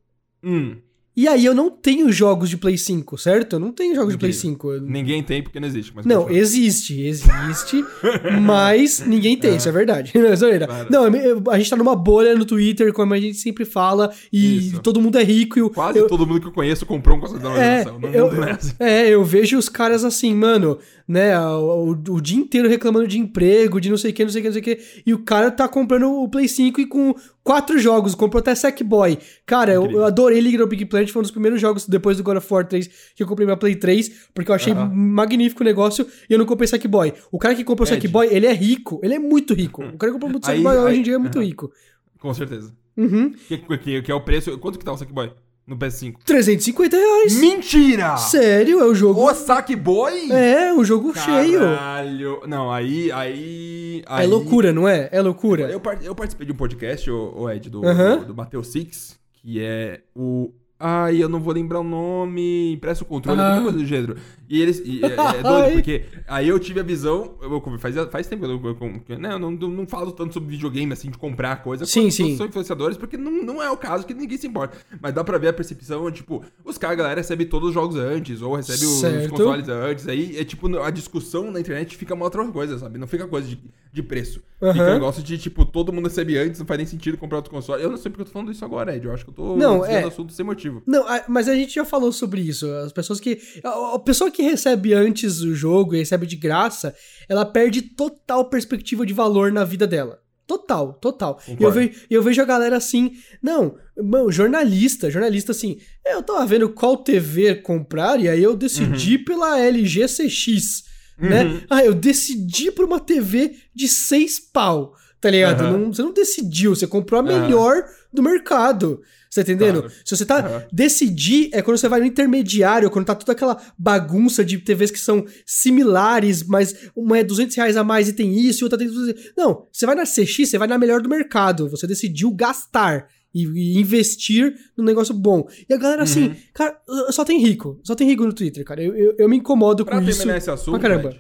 Hum, E aí eu não tenho jogos de Play 5, certo? Eu não tenho jogos de Play Incrível. 5. Eu- ninguém tem porque não existe. Mas Não, existe, existe, mas ninguém tem, isso é verdade. Não, é eu- a gente tá numa bolha no Twitter, como a gente sempre fala, e Isso. todo mundo é rico. E eu- Quase eu, todo mundo que eu conheço comprou um console da nova É, geração. Não, eu, não é assim. é, eu vejo os caras assim, mano, né, o, o- dia inteiro reclamando de emprego, de não sei o que, não sei o que, não sei o que, e o cara tá comprando o Play 5 e com quatro jogos, comprou até Sackboy. Cara, eu, eu adorei Little Big Planet, foi um dos primeiros jogos depois do God of War 3 que eu comprei minha Play 3, porque eu achei Aham. magnífico o negócio e eu não comprei Sackboy. O cara que comprou Ed. Sackboy, ele é rico, ele é muito rico. O cara que comprou muito Aí- Sackboy hoje em dia é muito rico. Com certeza. Uhum. Que, que, que é o preço. Quanto que tá o Sackboy no PS5? 350 reais. Mentira! Sério, é o jogo. O Sackboy? É, o jogo cheio. Caralho. Não, aí, aí. É aí- loucura, não é? É loucura. Eu, eu participei de um podcast, o, o Ed, do, Aham. do, do Mateus Six, que é o. Ai, eu não vou lembrar o nome. Impressa o controle, Ah. alguma coisa do gênero. E eles. e é, é doido, porque aí eu tive a visão. Eu, faz, faz tempo que eu, eu, eu, né, eu não, não, não falo tanto sobre videogame, assim, de comprar coisa. Sim, sim. São influenciadores, porque não, não é o caso que ninguém se importa. Mas dá pra ver a percepção, tipo, os caras, a galera recebe todos os jogos antes, ou recebe os consoles antes. Aí é tipo, a discussão na internet fica uma outra coisa, sabe? Não fica coisa de, de preço. Fica um negócio de, tipo, todo mundo recebe antes, não faz nem sentido comprar outro console. Eu não sei porque eu tô falando isso agora, Ed. Eu acho que eu tô Não, é. assunto sem motivo. Objetivo. Não, mas a gente já falou sobre isso. As pessoas que. A, pessoa que recebe antes o jogo e recebe de graça, ela perde total perspectiva de valor na vida dela. Total, total. E eu, Concordo. ve, eu vejo a galera assim. Não, mano, jornalista, jornalista assim. Eu tava vendo qual TV comprar e aí eu decidi pela LG CX. Né? Uhum. Ah, eu decidi por uma TV de seis pau. Tá ligado? Aham. Não- você não decidiu, você comprou a Aham. melhor do mercado. Você tá entendendo? Claro. Se você tá. Aham. Decidir é quando você vai no intermediário, quando tá toda aquela bagunça de TVs que são similares, mas uma é 200 reais a mais e tem isso, e outra tem. 200. Não, você vai na CX, você vai na melhor do mercado. Você decidiu gastar e, investir num negócio bom. E a galera assim, Uhum. cara, só tem rico. Só tem rico no Twitter, cara. Eu, eu, eu me incomodo Pra com isso. terminar esse assunto, pra caramba.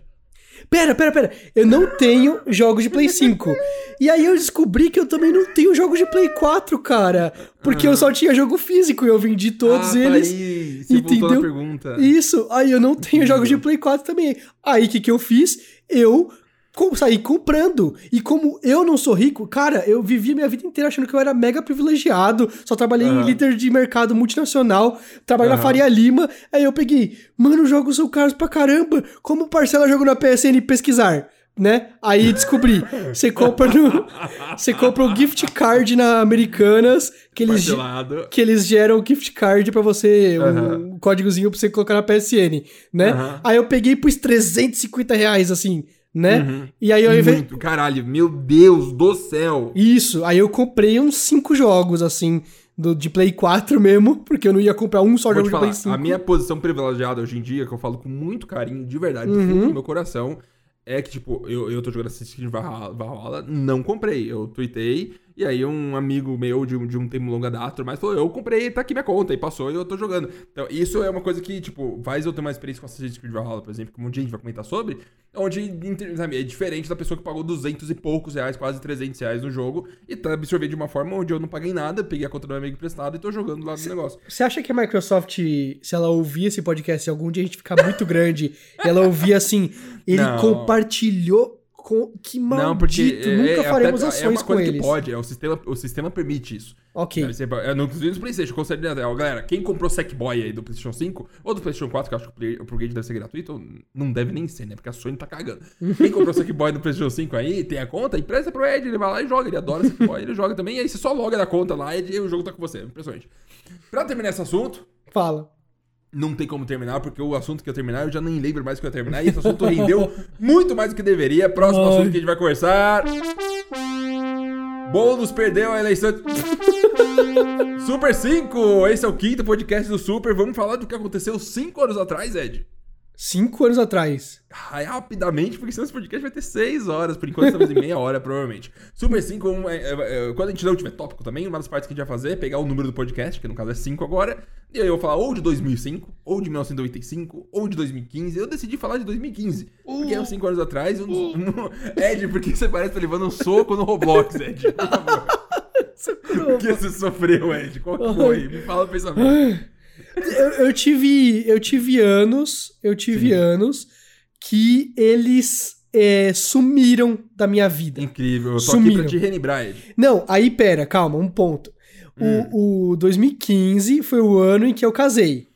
Pera, pera, pera. Eu não tenho jogos de Play 5. E aí eu descobri que eu também não tenho jogos de Play 4, cara. Porque eu só tinha jogo físico e eu vendi todos ah, tá eles. Aí, você entendeu? pergunta. Isso, aí eu não tenho jogos de Play 4 também. Aí o que, que eu fiz? Eu saí comprando. E como eu não sou rico, cara, eu vivi minha vida inteira achando que eu era mega privilegiado. Só trabalhei em Aham. líder de mercado multinacional, trabalhei na Aham. Faria Lima. Aí eu peguei, mano, os jogos são caros pra caramba. Como parcela jogo na PSN pesquisar? Né? Aí descobri. Você compra no. Você compra o gift card na Americanas, que eles, que eles geram o gift card pra você, Aham. um códigozinho pra você colocar na PSN, né? Aí eu peguei pros 350 reais, assim, né? Uhum. E aí invés... Muito, caralho, meu Deus do céu. Isso, aí eu comprei uns 5 jogos, assim, do, de Play 4 mesmo, porque eu não ia comprar um só Vou jogo de Play falar, 5. a minha posição privilegiada hoje em dia, que eu falo com muito carinho, de verdade, do Uhum. do meu coração, é que, tipo, eu, eu tô jogando Assassin's Creed Valhalla, não comprei. Eu tweetei, e aí um amigo meu de um, de um tempo longa data, mas falou, eu comprei, tá aqui minha conta, e passou e eu tô jogando. Então, isso é uma coisa que, tipo, faz eu ter uma experiência com Assassin's Creed Valhalla, por exemplo, que um dia a gente vai comentar sobre, onde, sabe, é diferente da pessoa que pagou 200 e poucos reais, quase 300 reais no jogo, e tá absorvendo de uma forma onde eu não paguei nada, peguei a conta do meu amigo emprestado e tô jogando lá no negócio. Você acha que a Microsoft, se ela ouvir esse podcast, se algum dia a gente ficar muito grande, ela ouvir assim, ele Não. compartilhou com... Que maldito, Não, porque é- nunca é, faremos até- ações é uma com coisa que eles. pode, é, o, sistema, o sistema permite isso. Ok. Deve ser- é, no, inclusive no PlayStation, considera, é, ó, galera, quem comprou Sackboy aí do PlayStation 5 ou do PlayStation 4, que eu acho que o Upgrade deve ser gratuito, não deve nem ser, né? Porque a Sony tá cagando. Quem comprou Sackboy do PlayStation 5 aí, tem a conta, empresta pro Ed, ele vai lá e joga. Ele adora Sackboy, ele joga também. E aí você só loga na conta lá e o jogo tá com você. Impressionante. Pra terminar esse assunto, Fala. Não tem como terminar, porque o assunto que eu terminar, eu já nem lembro mais que eu ia terminar. E esse assunto rendeu muito mais do que deveria. Próximo Ai. assunto que a gente vai conversar. Boulos perdeu a eleição. Super 5! Esse é o quinto podcast do Super. Vamos falar do que aconteceu 5 anos atrás, Ed. Cinco anos atrás. Ai, rapidamente, porque senão esse podcast vai ter 6 horas. Por enquanto estamos em meia hora, provavelmente. Super 5, um, é, é, é, quando a gente não tiver tópico também, uma das partes que a gente vai fazer é pegar o número do podcast, que no caso é 5 agora, e aí eu vou falar ou de 2005, ou de 1995, ou de 2015. Eu decidi falar de 2015, porque é uns 5 anos atrás. Um, dos- um- Ed, por que você parece estar levando um soco no Roblox, Ed? Por favor. O que você sofreu, Ed? Qual que foi? Me fala o pensamento. Eu, eu tive, eu tive anos, eu tive Sim. anos que eles é, sumiram da minha vida. Incrível, eu tô Sumiram. aqui pra te relembrar, Ed. Não, aí pera, calma, um ponto. Hum. O, o 2015 foi o ano em que eu casei,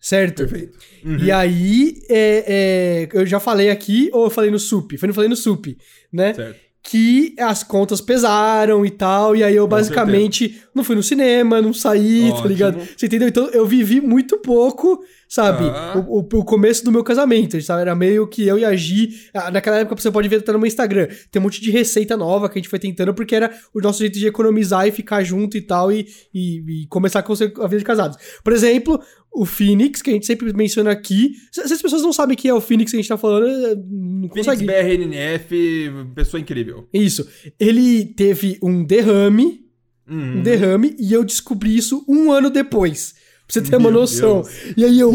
certo? Perfeito. Uhum. E aí, é, é, eu já falei aqui, ou eu falei no SUP? Foi no falei no SUP, né? Certo. Que as contas pesaram e tal, e aí eu basicamente não fui no cinema, não saí, tá Ótimo. ligado? Você entendeu? Então eu vivi muito pouco, sabe? Ah. O, o- o começo do meu casamento, sabe? Era meio que eu e a Gi. Naquela época você pode ver até no meu Instagram. Tem um monte de receita nova que a gente foi tentando, porque era o nosso jeito de economizar e ficar junto e tal, e, e, e começar com a vida de casados. Por exemplo, o Phoenix, que a gente sempre menciona aqui. Se, se as pessoas não sabem quem é o Phoenix que a gente tá falando, eh, não Phoenix consegue. BRNF, pessoa incrível. Isso. Ele teve um derrame, Uhum. um derrame, e eu descobri isso um ano depois. Pra você ter uma Meu noção. E aí eu.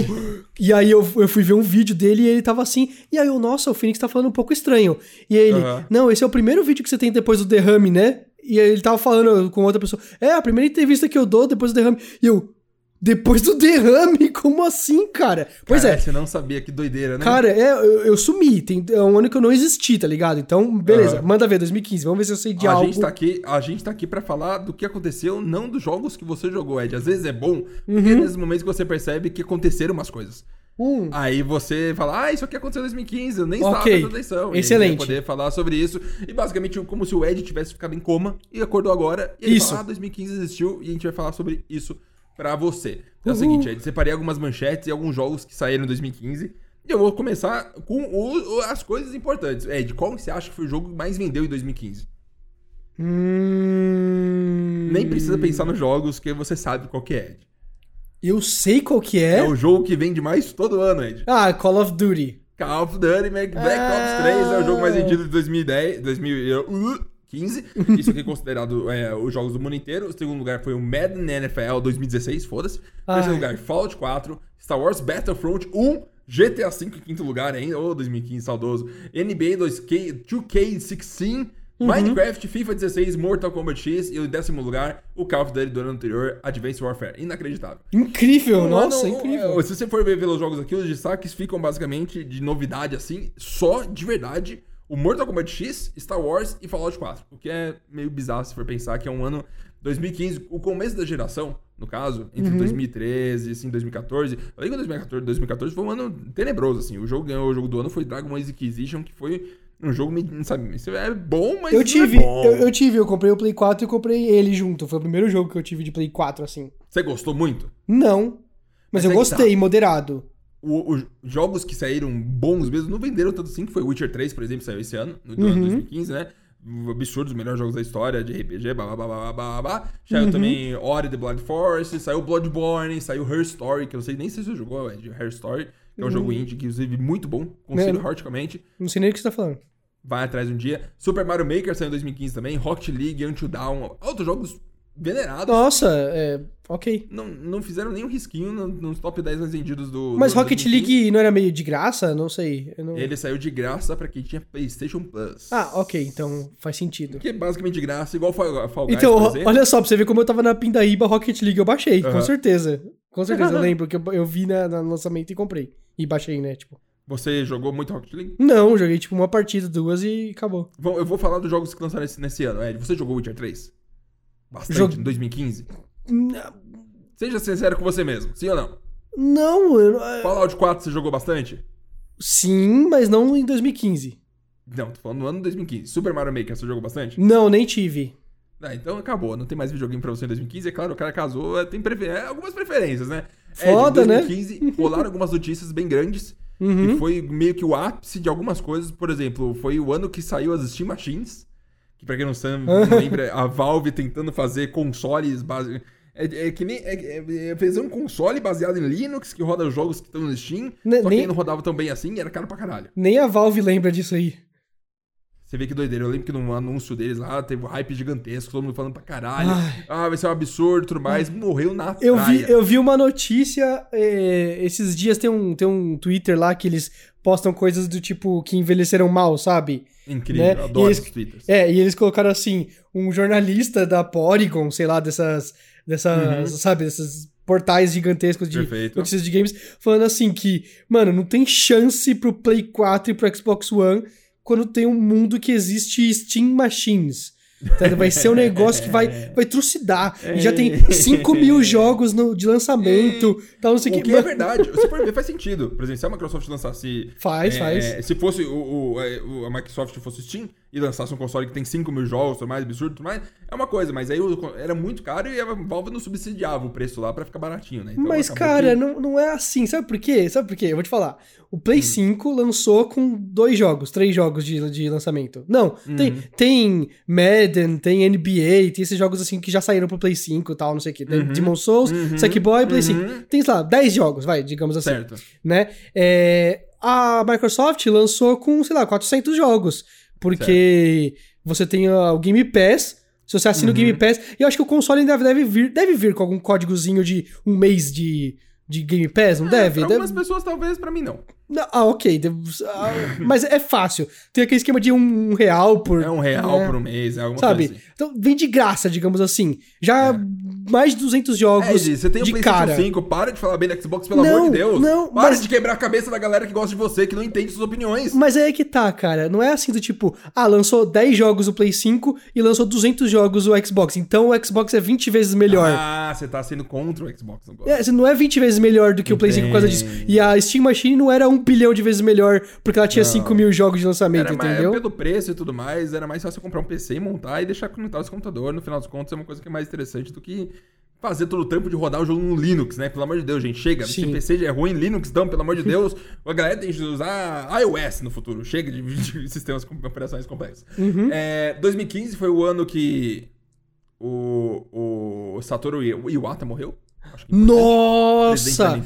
E aí eu, eu fui ver um vídeo dele e ele tava assim. E aí eu, nossa, o Phoenix tá falando um pouco estranho. E ele, Aham. não, esse é o primeiro vídeo que você tem depois do derrame, né? E aí ele tava falando com outra pessoa. É, a primeira entrevista que eu dou depois do derrame. E eu. Depois do derrame, como assim, cara? Pois Cara, é. Você não sabia que doideira, né? Cara, é, eu, eu sumi. Tem, é um ano que eu não existi, tá ligado? Então, beleza. Aham. Manda ver, 2015. Vamos ver se eu sei de a algo. gente, tá aqui, a gente tá aqui pra falar do que aconteceu, não dos jogos que você jogou, Ed. Às vezes é bom, porque Uhum. é nesses momentos que você percebe que aconteceram umas coisas. Hum. Aí você fala, ah, isso aqui aconteceu em 2015, eu nem estava Ok. prestando atenção. E aí a gente Excelente. poder falar sobre isso. E basicamente, como se o Ed tivesse ficado em coma e acordou agora. E ele Isso. fala, ah, 2015 existiu e a gente vai falar sobre isso pra você. Então é o seguinte, Ed, separei algumas manchetes e alguns jogos que saíram em 2015. E eu vou começar com o- as coisas importantes. Ed, qual você acha que foi o jogo que mais vendeu em 2015? Hum... Nem precisa pensar nos jogos, que você sabe qual que é, Ed. Eu sei qual que é. É o jogo que vende mais todo ano, Ed. Ah, Call of Duty. Call of Duty Black Black Ah. Ops 3 é o jogo mais vendido de 2010, 2015. Isso aqui é considerado é, os jogos do mundo inteiro. O segundo lugar foi o Madden NFL 2016, foda-se. Ai. Terceiro lugar, Fallout 4, Star Wars Battlefront 1, GTA V em quinto lugar ainda, ô 2015, saudoso. NBA 2K, 2K16, Uhum. Minecraft, FIFA 16, Mortal Kombat X e o décimo lugar, o Call of Duty do ano anterior, Advanced Warfare. Inacreditável. Incrível, Um nossa, ano- incrível. é, Se você for ver pelos jogos aqui, os destaques ficam basicamente de novidade assim, só de verdade. O Mortal Kombat X, Star Wars e Fallout 4. O que é meio bizarro se for pensar que é um ano 2015, o começo da geração, no caso, entre 2013 e assim, 2014. Eu lembro que 2014, 2014 foi um ano tenebroso, assim. O jogo ganhou o jogo do ano foi Dragon Age Inquisition, que foi um jogo, meio- não sabe, é bom, mas Eu não tive, é eu, eu tive, eu comprei o Play 4 e comprei ele junto. Foi o primeiro jogo que eu tive de Play 4, assim. Você gostou muito? Não. Mas, Mas eu aí que gostei, moderado. O- os jogos que saíram bons mesmo não venderam tanto assim, que foi Witcher 3, por exemplo, saiu esse ano, no do ano Uhum. 2015, né? Absurdos, os melhores jogos da história de RPG, blá blá blá blá blá blá. Saiu Uhum. também Ori The Blood Force, saiu Bloodborne, saiu Her Story, que eu não sei nem se você jogou, Ed, Her Story, que é um jogo indie, que inclusive muito bom, conselho Uhum. É. hardicamente. Não sei nem o que você tá falando. Vai atrás um dia. Super Mario Maker saiu em 2015 também, Rocket League, Until Dawn, outros jogos venerados. Nossa, é. Ok. Não, não fizeram nem um risquinho no- nos top 10 mais vendidos do. Mas do Rocket 2015. League não era meio de graça? Não sei. não- Ele saiu de graça pra quem tinha PlayStation Plus. Ah, ok, então faz sentido. Que é basicamente de graça, igual Fall, Fall Guys, Então, olha só, pra você ver como eu tava na Pindaíba Rocket League, eu baixei, com certeza. Com certeza, eu lembro que eu, eu vi na, no lançamento e comprei. E baixei, né, tipo. Você jogou muito Rocket League? Não, joguei tipo uma partida, duas e acabou. Bom, eu vou falar dos jogos que lançaram nesse, nesse ano. Ed, você jogou Witcher 3? Bastante, Jog- em 2015? N- Seja sincero com você mesmo, sim ou não? Não, eu não- Fallout 4 você jogou bastante? sim, mas não em 2015. Não, tô falando no ano de 2015. Super Mario Maker você jogou bastante? Não, nem tive. Ah, então acabou, não tem mais videogame pra você em 2015. É claro, o cara casou, é, tem prefer... é, algumas preferências, né? Foda, Ed, em né? 2015 rolaram algumas notícias bem grandes. Uhum. E foi meio que o ápice de algumas coisas. Por exemplo, foi o ano que saiu as Steam Machines. Que pra quem não sabe, não lembra, a Valve tentando fazer consoles base... É, é que nem. É, é, é fazer um console baseado em Linux que roda os jogos que estão no Steam. Ne- só que nem- aí não rodava tão bem assim era caro pra caralho. Nem a Valve lembra disso aí. Você vê que doideira. Eu lembro que no anúncio deles lá teve um hype gigantesco, todo mundo falando pra caralho. Ai. Ah, vai ser um absurdo e tudo mais. Morreu na Eu praia. vi, eu vi uma notícia. é, esses dias tem um, tem um Twitter lá que eles postam coisas do tipo que envelheceram mal, sabe? Incrível, né? adoro eles- esses twitters. É, e eles colocaram assim, um jornalista da Polygon, sei lá, dessas, dessas, sabe, desses portais gigantescos de Perfeito. notícias de games, falando assim que, mano, não tem chance pro Play 4 e pro Xbox One quando tem um mundo que existe Steam Machines. Vai ser um negócio que vai, vai trucidar. E já tem 5 mil jogos no- de lançamento. Tal, não sei o que. que é verdade. Se for ver, faz sentido. Por exemplo, se a Microsoft lançasse. Faz, é, faz. é, se fosse o, é, o- a Microsoft fosse Steam e lançasse um console que tem 5 mil jogos, tudo mais, absurdo, tudo mais, é uma coisa. Mas aí era muito caro e a Valve não subsidiava o preço lá pra ficar baratinho, né? Então Mas, cara, que- não, não é assim. Sabe por quê? Sabe por quê? Eu vou te falar. O Hum. Play 5 lançou com dois jogos, três jogos de, de lançamento. Não, tem, Uhum. tem Madden, tem NBA, tem esses jogos assim que já saíram pro Play 5 e tal, não sei o quê. Tem Uhum. Demon Souls, Uhum. Sackboy, Play Uhum. 5. Tem, sei lá, 10 jogos, vai, digamos assim. Certo. Né? É, a Microsoft lançou com, sei lá, 400 jogos. Porque você tem ah, o Game Pass. Se você assina o Uhum. Game Pass. E eu acho que o console ainda deve vir, deve vir com algum códigozinho de um mês de, de Game Pass, não deve? Pra Deve- algumas pessoas, talvez, pra mim não. Não, ah, ok. ah, mas é fácil. Tem aquele esquema de um real por. É um real né? por mês, é alguma Sabe? coisa assim. Então vem de graça, digamos assim. Já mais de 200 É, jogos Edi, você tem o de PlayStation cara. 5, para de falar bem do Xbox, pelo Não, amor de Deus. não, para mas- de quebrar a cabeça da galera que gosta de você, que não entende suas opiniões. Mas aí é que tá, cara. Não é assim do tipo, ah, lançou 10 jogos o Play 5 e lançou 200 jogos o Xbox. Então o Xbox é 20 vezes melhor. Ah, você tá sendo contra o Xbox agora. É, você não é 20 vezes melhor do que o Play 5 por causa disso. Entendi. E a Steam Machine não era um bilhão de vezes melhor porque ela tinha 5 mil jogos de lançamento, Era mais, entendeu? pelo preço e tudo mais, era mais fácil comprar um PC e montar e deixar conectado esse computador. No final dos contos, é uma coisa que é mais interessante do que fazer todo o trampo de rodar o jogo no Linux, né? Pelo amor de Deus, gente. Chega. Se. PC é ruim, Linux então, pelo amor de Deus. A galera tem que usar iOS no futuro. Chega de, de sistemas com operações complexas. Uhum. É, 2015 foi o ano que o, o Satoru Iwata morreu. Da Nossa!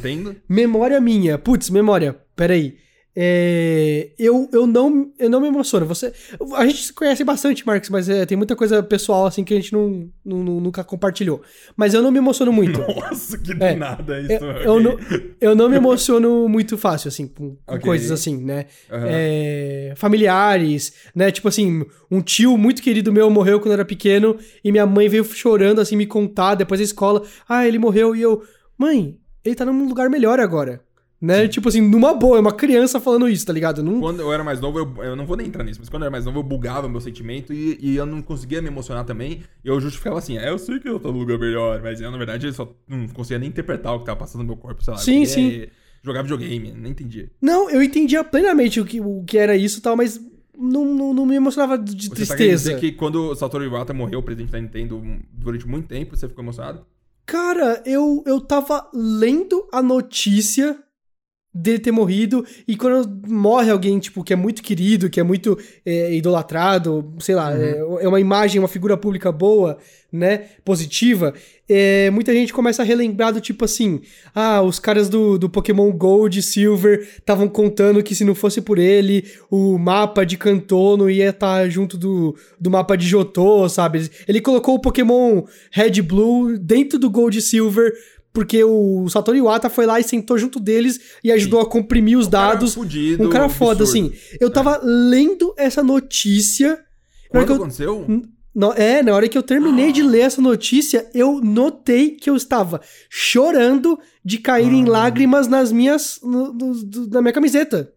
Memória minha. Putz, memória. Peraí. É, eu, eu, não, eu não me emociono. Você, a gente se conhece bastante, Marcos, mas é, tem muita coisa pessoal assim que a gente não, não- nunca compartilhou. Mas eu não me emociono muito. Nossa, que É, nada isso. Eu, ok. eu não, eu não me emociono muito fácil, assim, com, com coisas assim, né? Aham. É, familiares, né? Tipo assim, um tio muito querido meu morreu quando eu era pequeno e minha mãe veio chorando, assim, me contar depois da escola. Ah, ele morreu e eu... Mãe, ele tá num lugar melhor agora. Né? Tipo assim, numa boa, é uma criança falando isso, tá ligado? Não, Quando eu era mais novo, eu, eu não vou nem entrar nisso, mas quando eu era mais novo, eu bugava meu sentimento e, e eu não conseguia me emocionar também. E eu justificava assim, é, eu sei que eu tô no lugar melhor, mas eu, na verdade, eu só não conseguia nem interpretar o que tava passando no meu corpo, sei lá. Sim, sim. Jogar videogame, nem entendia. não, eu entendia plenamente o que, o que era isso e tal, mas não, não, não me emocionava de Você tá tristeza. dizer que quando o Satoru Iwata morreu, o presidente da Nintendo, durante muito tempo, você ficou emocionado? Cara, eu, eu tava lendo a notícia dele ter morrido, e quando morre alguém, tipo, que é muito querido, que é muito é, idolatrado, sei lá, é, é uma imagem, uma figura pública boa, né, positiva, é, muita gente começa a relembrar do tipo assim, ah, os caras do, do Pokémon Gold e Silver estavam contando que se não fosse por ele, o mapa de Kanto não ia estar junto do, do mapa de Johto, sabe? Ele colocou o Pokémon Red Blue dentro do Gold e Silver porque o Satoru Iwata foi lá e sentou junto deles e ajudou a comprimir os cara dados. fudido, um cara foda, absurdo. assim. Eu tava lendo essa notícia. Quando eu- aconteceu? no- é, na hora que eu terminei de ler essa notícia, eu notei que eu estava chorando de cair em Ah. lágrimas nas minhas. no- no- do- na minha camiseta.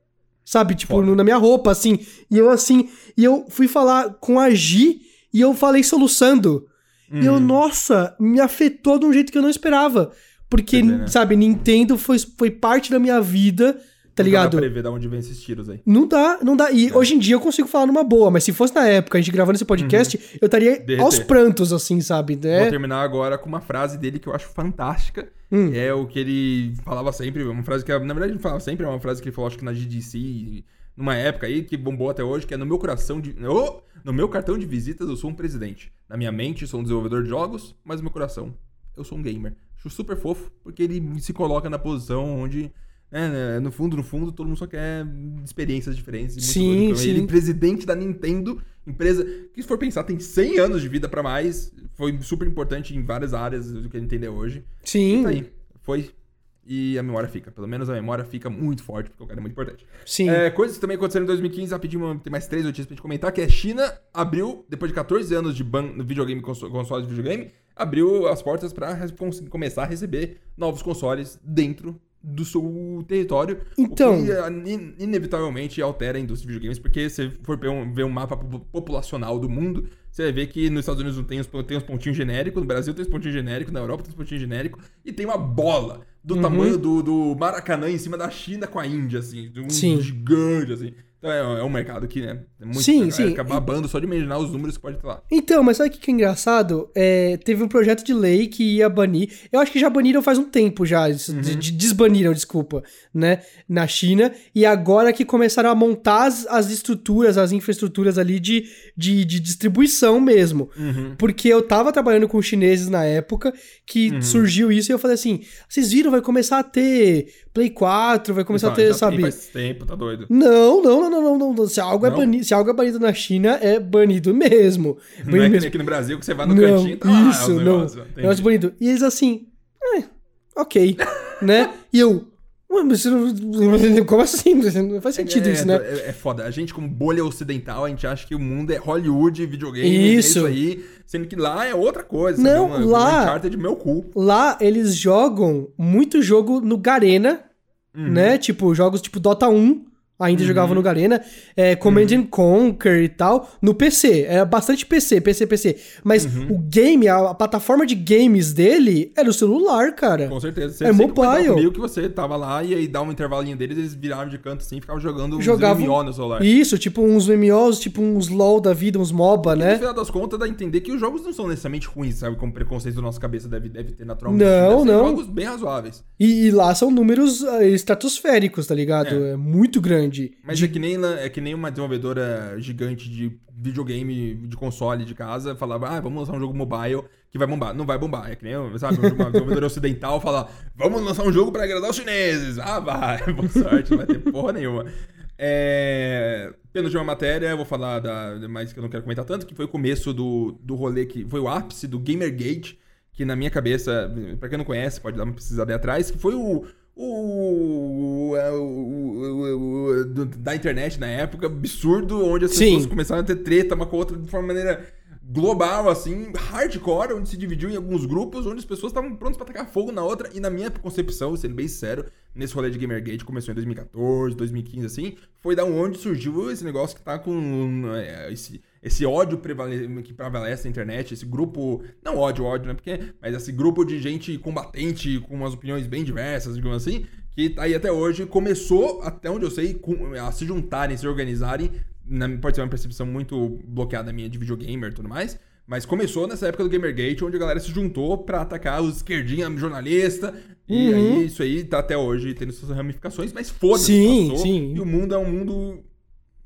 Sabe? Tipo, no- na minha roupa, assim. E eu, assim. E eu fui falar com a Gi e eu falei soluçando. E eu, Hum. nossa, me afetou de um jeito que eu não esperava. Porque, né? sabe, Nintendo foi, foi parte da minha vida, tá Não dá pra ligado? prever de onde vem esses tiros aí. Não dá, não dá. É. E hoje em dia eu consigo falar numa boa, mas se fosse na época, a gente gravando esse podcast, eu estaria Uhum. Aos prantos, assim, sabe? Vou né? terminar agora com uma frase dele que eu acho fantástica. Hum. É o que ele falava sempre, uma frase que, na verdade, ele não falava sempre, é uma frase que ele falou, acho que na GDC, numa época aí, que bombou até hoje, que é no meu coração de. Oh! No meu cartão de visitas, eu sou um presidente. Na minha mente, sou um desenvolvedor de jogos, mas no meu coração, eu sou um gamer. Acho super fofo, porque ele se coloca na posição onde. né, né, no fundo, no fundo, todo mundo só quer experiências diferentes. e Sim. Então, Ele, sim. presidente da Nintendo, empresa que, se for pensar, tem 100 anos de vida pra mais. Foi super importante em várias áreas do que a Nintendo é hoje. Sim, Tá aí. Foi. E a memória fica. Pelo menos a memória fica muito forte, porque o cara é muito importante. sim. É, coisas que também aconteceram em 2015, rapidinho, tem mais três notícias pra gente comentar, que é China abriu, depois de 14 anos de ban no videogame, conso- consoles de videogame, abriu as portas cons- começar a receber novos consoles dentro do seu território. Então- O que in- inevitavelmente altera a indústria de videogames, porque se for ver um, mapa po- populacional do mundo, você vai ver que nos Estados Unidos não tem os, tem os pontinhos genéricos, no Brasil tem os pontinhos genéricos, na Europa tem os pontinhos genéricos, e tem uma bola do Uhum. tamanho do, do Maracanã em cima da China com a Índia, assim, de um Sim. gigante, assim. Então é, é um mercado que, né, é muito... Sim, é, sim. Fica babando só de imaginar os números que pode ter lá. Então, mas sabe o que que é engraçado? É, teve um projeto de lei que ia banir. Eu acho que já baniram faz um tempo já. Uhum. de- de- desbaniram, desculpa, né? Na China. E agora que começaram a montar as, as estruturas, as infraestruturas ali de, de, de distribuição mesmo. Uhum. Porque eu tava trabalhando com chineses na época que Uhum. surgiu isso e eu falei assim: vocês viram, vai começar a ter Play 4, vai começar a ter, sabe? Faz tempo, tá doido. Não, não, não, não, não, não, não. Se algo, É Não? banido, se algo é banido na China, é banido mesmo. Não é Banido mesmo. aqui no Brasil que você vai no Não, cantinho e tá lá isso, os não. negócios. Entendi. Negócio bonito. E eles assim, é, ok, né? E eu, Ué, mas você não... Como assim? Não faz sentido é, isso, né? É, é foda. A gente, como bolha ocidental, a gente acha que o mundo é Hollywood, videogame, é Isso. isso aí. Sendo que lá é outra coisa. Não, sabe? lá- Um Uncharted meu cu. Lá eles jogam muito jogo no Garena, Uhum. né? Tipo, jogos tipo Dota 1, ainda jogavam no Garena, é, Command Uhum. and Conquer e tal, no PC. Era bastante PC, PC, PC. Mas Uhum. o game, a, a plataforma de games dele era o celular, cara. Com certeza. Você É mobile. comigo que você tava lá e aí dá um intervalinho deles, eles viravam de canto assim e ficavam jogando uns Jogavam- MMO no celular. Isso, tipo uns MMOs, tipo uns LOL da vida, uns MOBA, No né? final das contas, dá a entender que os jogos não são necessariamente ruins, sabe? Como preconceito da nossa cabeça deve, deve ter naturalmente. Não, Deve não. jogos bem razoáveis. E, e lá são números ah, estratosféricos, tá ligado? É, muito grande. Mas é que, nem, é que nem uma desenvolvedora gigante de videogame, de console de casa, falava, ah, vamos lançar um jogo mobile que vai bombar. Não vai bombar. É que nem, sabe, uma desenvolvedora ocidental falar, vamos lançar um jogo pra agradar os chineses. Ah, vai. Boa sorte, não vai ter porra nenhuma. É... Penúltima matéria, eu vou falar da, mais que eu não quero comentar tanto, que foi o começo do, do rolê, que foi o ápice do Gamergate, que na minha cabeça, pra quem não conhece, pode dar uma pesquisada aí atrás, que foi o, o, o- o- o- do- da internet na época, absurdo, onde as Sim. pessoas começaram a ter treta uma com a outra de uma maneira global, assim, hardcore, onde se dividiu em alguns grupos, onde as pessoas estavam prontas pra tacar fogo na outra, e na minha concepção, sendo bem sincero, nesse rolê de Gamergate, começou em 2014, 2015, assim, foi da onde surgiu esse negócio que tá com é, esse, esse ódio prevale- que prevalece na internet, esse grupo, não ódio, ódio, né, porque, mas esse grupo de gente combatente, com umas opiniões bem diversas, digamos assim, que tá aí até hoje, começou, até onde eu sei, com- a se juntarem, se organizarem, na, pode ser uma percepção muito bloqueada minha de videogamer e tudo mais, mas começou nessa época do Gamergate, onde a galera se juntou pra atacar os esquerdinha jornalista, e Uhum. aí isso aí tá até hoje tendo suas ramificações, mas foda-se, Sim, passou, sim. e o mundo é um mundo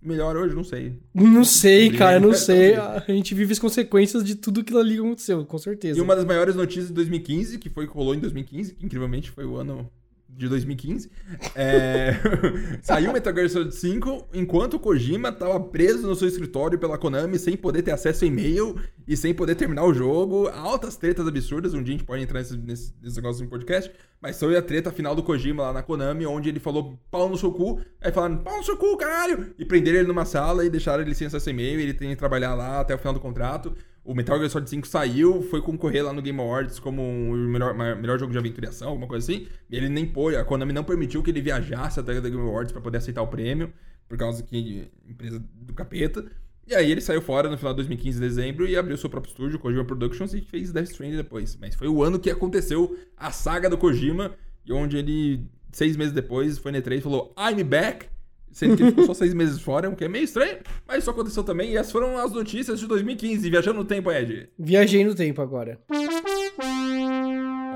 melhor hoje, não sei. Não sei, cara, não sei. A gente vive as consequências de tudo que ali aconteceu, com certeza. E uma das maiores notícias de 2015, que foi que rolou em 2015, que incrivelmente foi o ano de 2015, é... saiu Metal Gear Solid 5 enquanto o Kojima tava preso no seu escritório pela Konami sem poder ter acesso a e-mail e sem poder terminar o jogo. Altas tretas absurdas, um dia a gente pode entrar nesse, nesse, nesse negócio no podcast, mas foi a treta final do Kojima lá na Konami, onde ele falou pau no seu cu, aí falaram pau no seu cu, caralho, e prenderam ele numa sala e deixaram ele sem acesso a e-mail, ele tem que trabalhar lá até o final do contrato. O Metal Gear Solid 5 saiu, foi concorrer lá no Game Awards como o melhor, melhor jogo de aventura e ação, alguma coisa assim. E ele nem pôs, a Konami não permitiu que ele viajasse até o Game Awards pra poder aceitar o prêmio, por causa que empresa do capeta. E aí ele saiu fora no final de 2015, dezembro, e abriu seu próprio estúdio, Kojima Productions, e fez Death Stranding depois. Mas foi o ano que aconteceu a saga do Kojima, e onde ele, seis meses depois, foi na E3 e falou, I'm back! Sendo que ele ficou só seis meses fora, o que é meio estranho, mas isso aconteceu também, e essas foram as notícias de 2015, viajando no tempo, Ed. Viajei no tempo agora.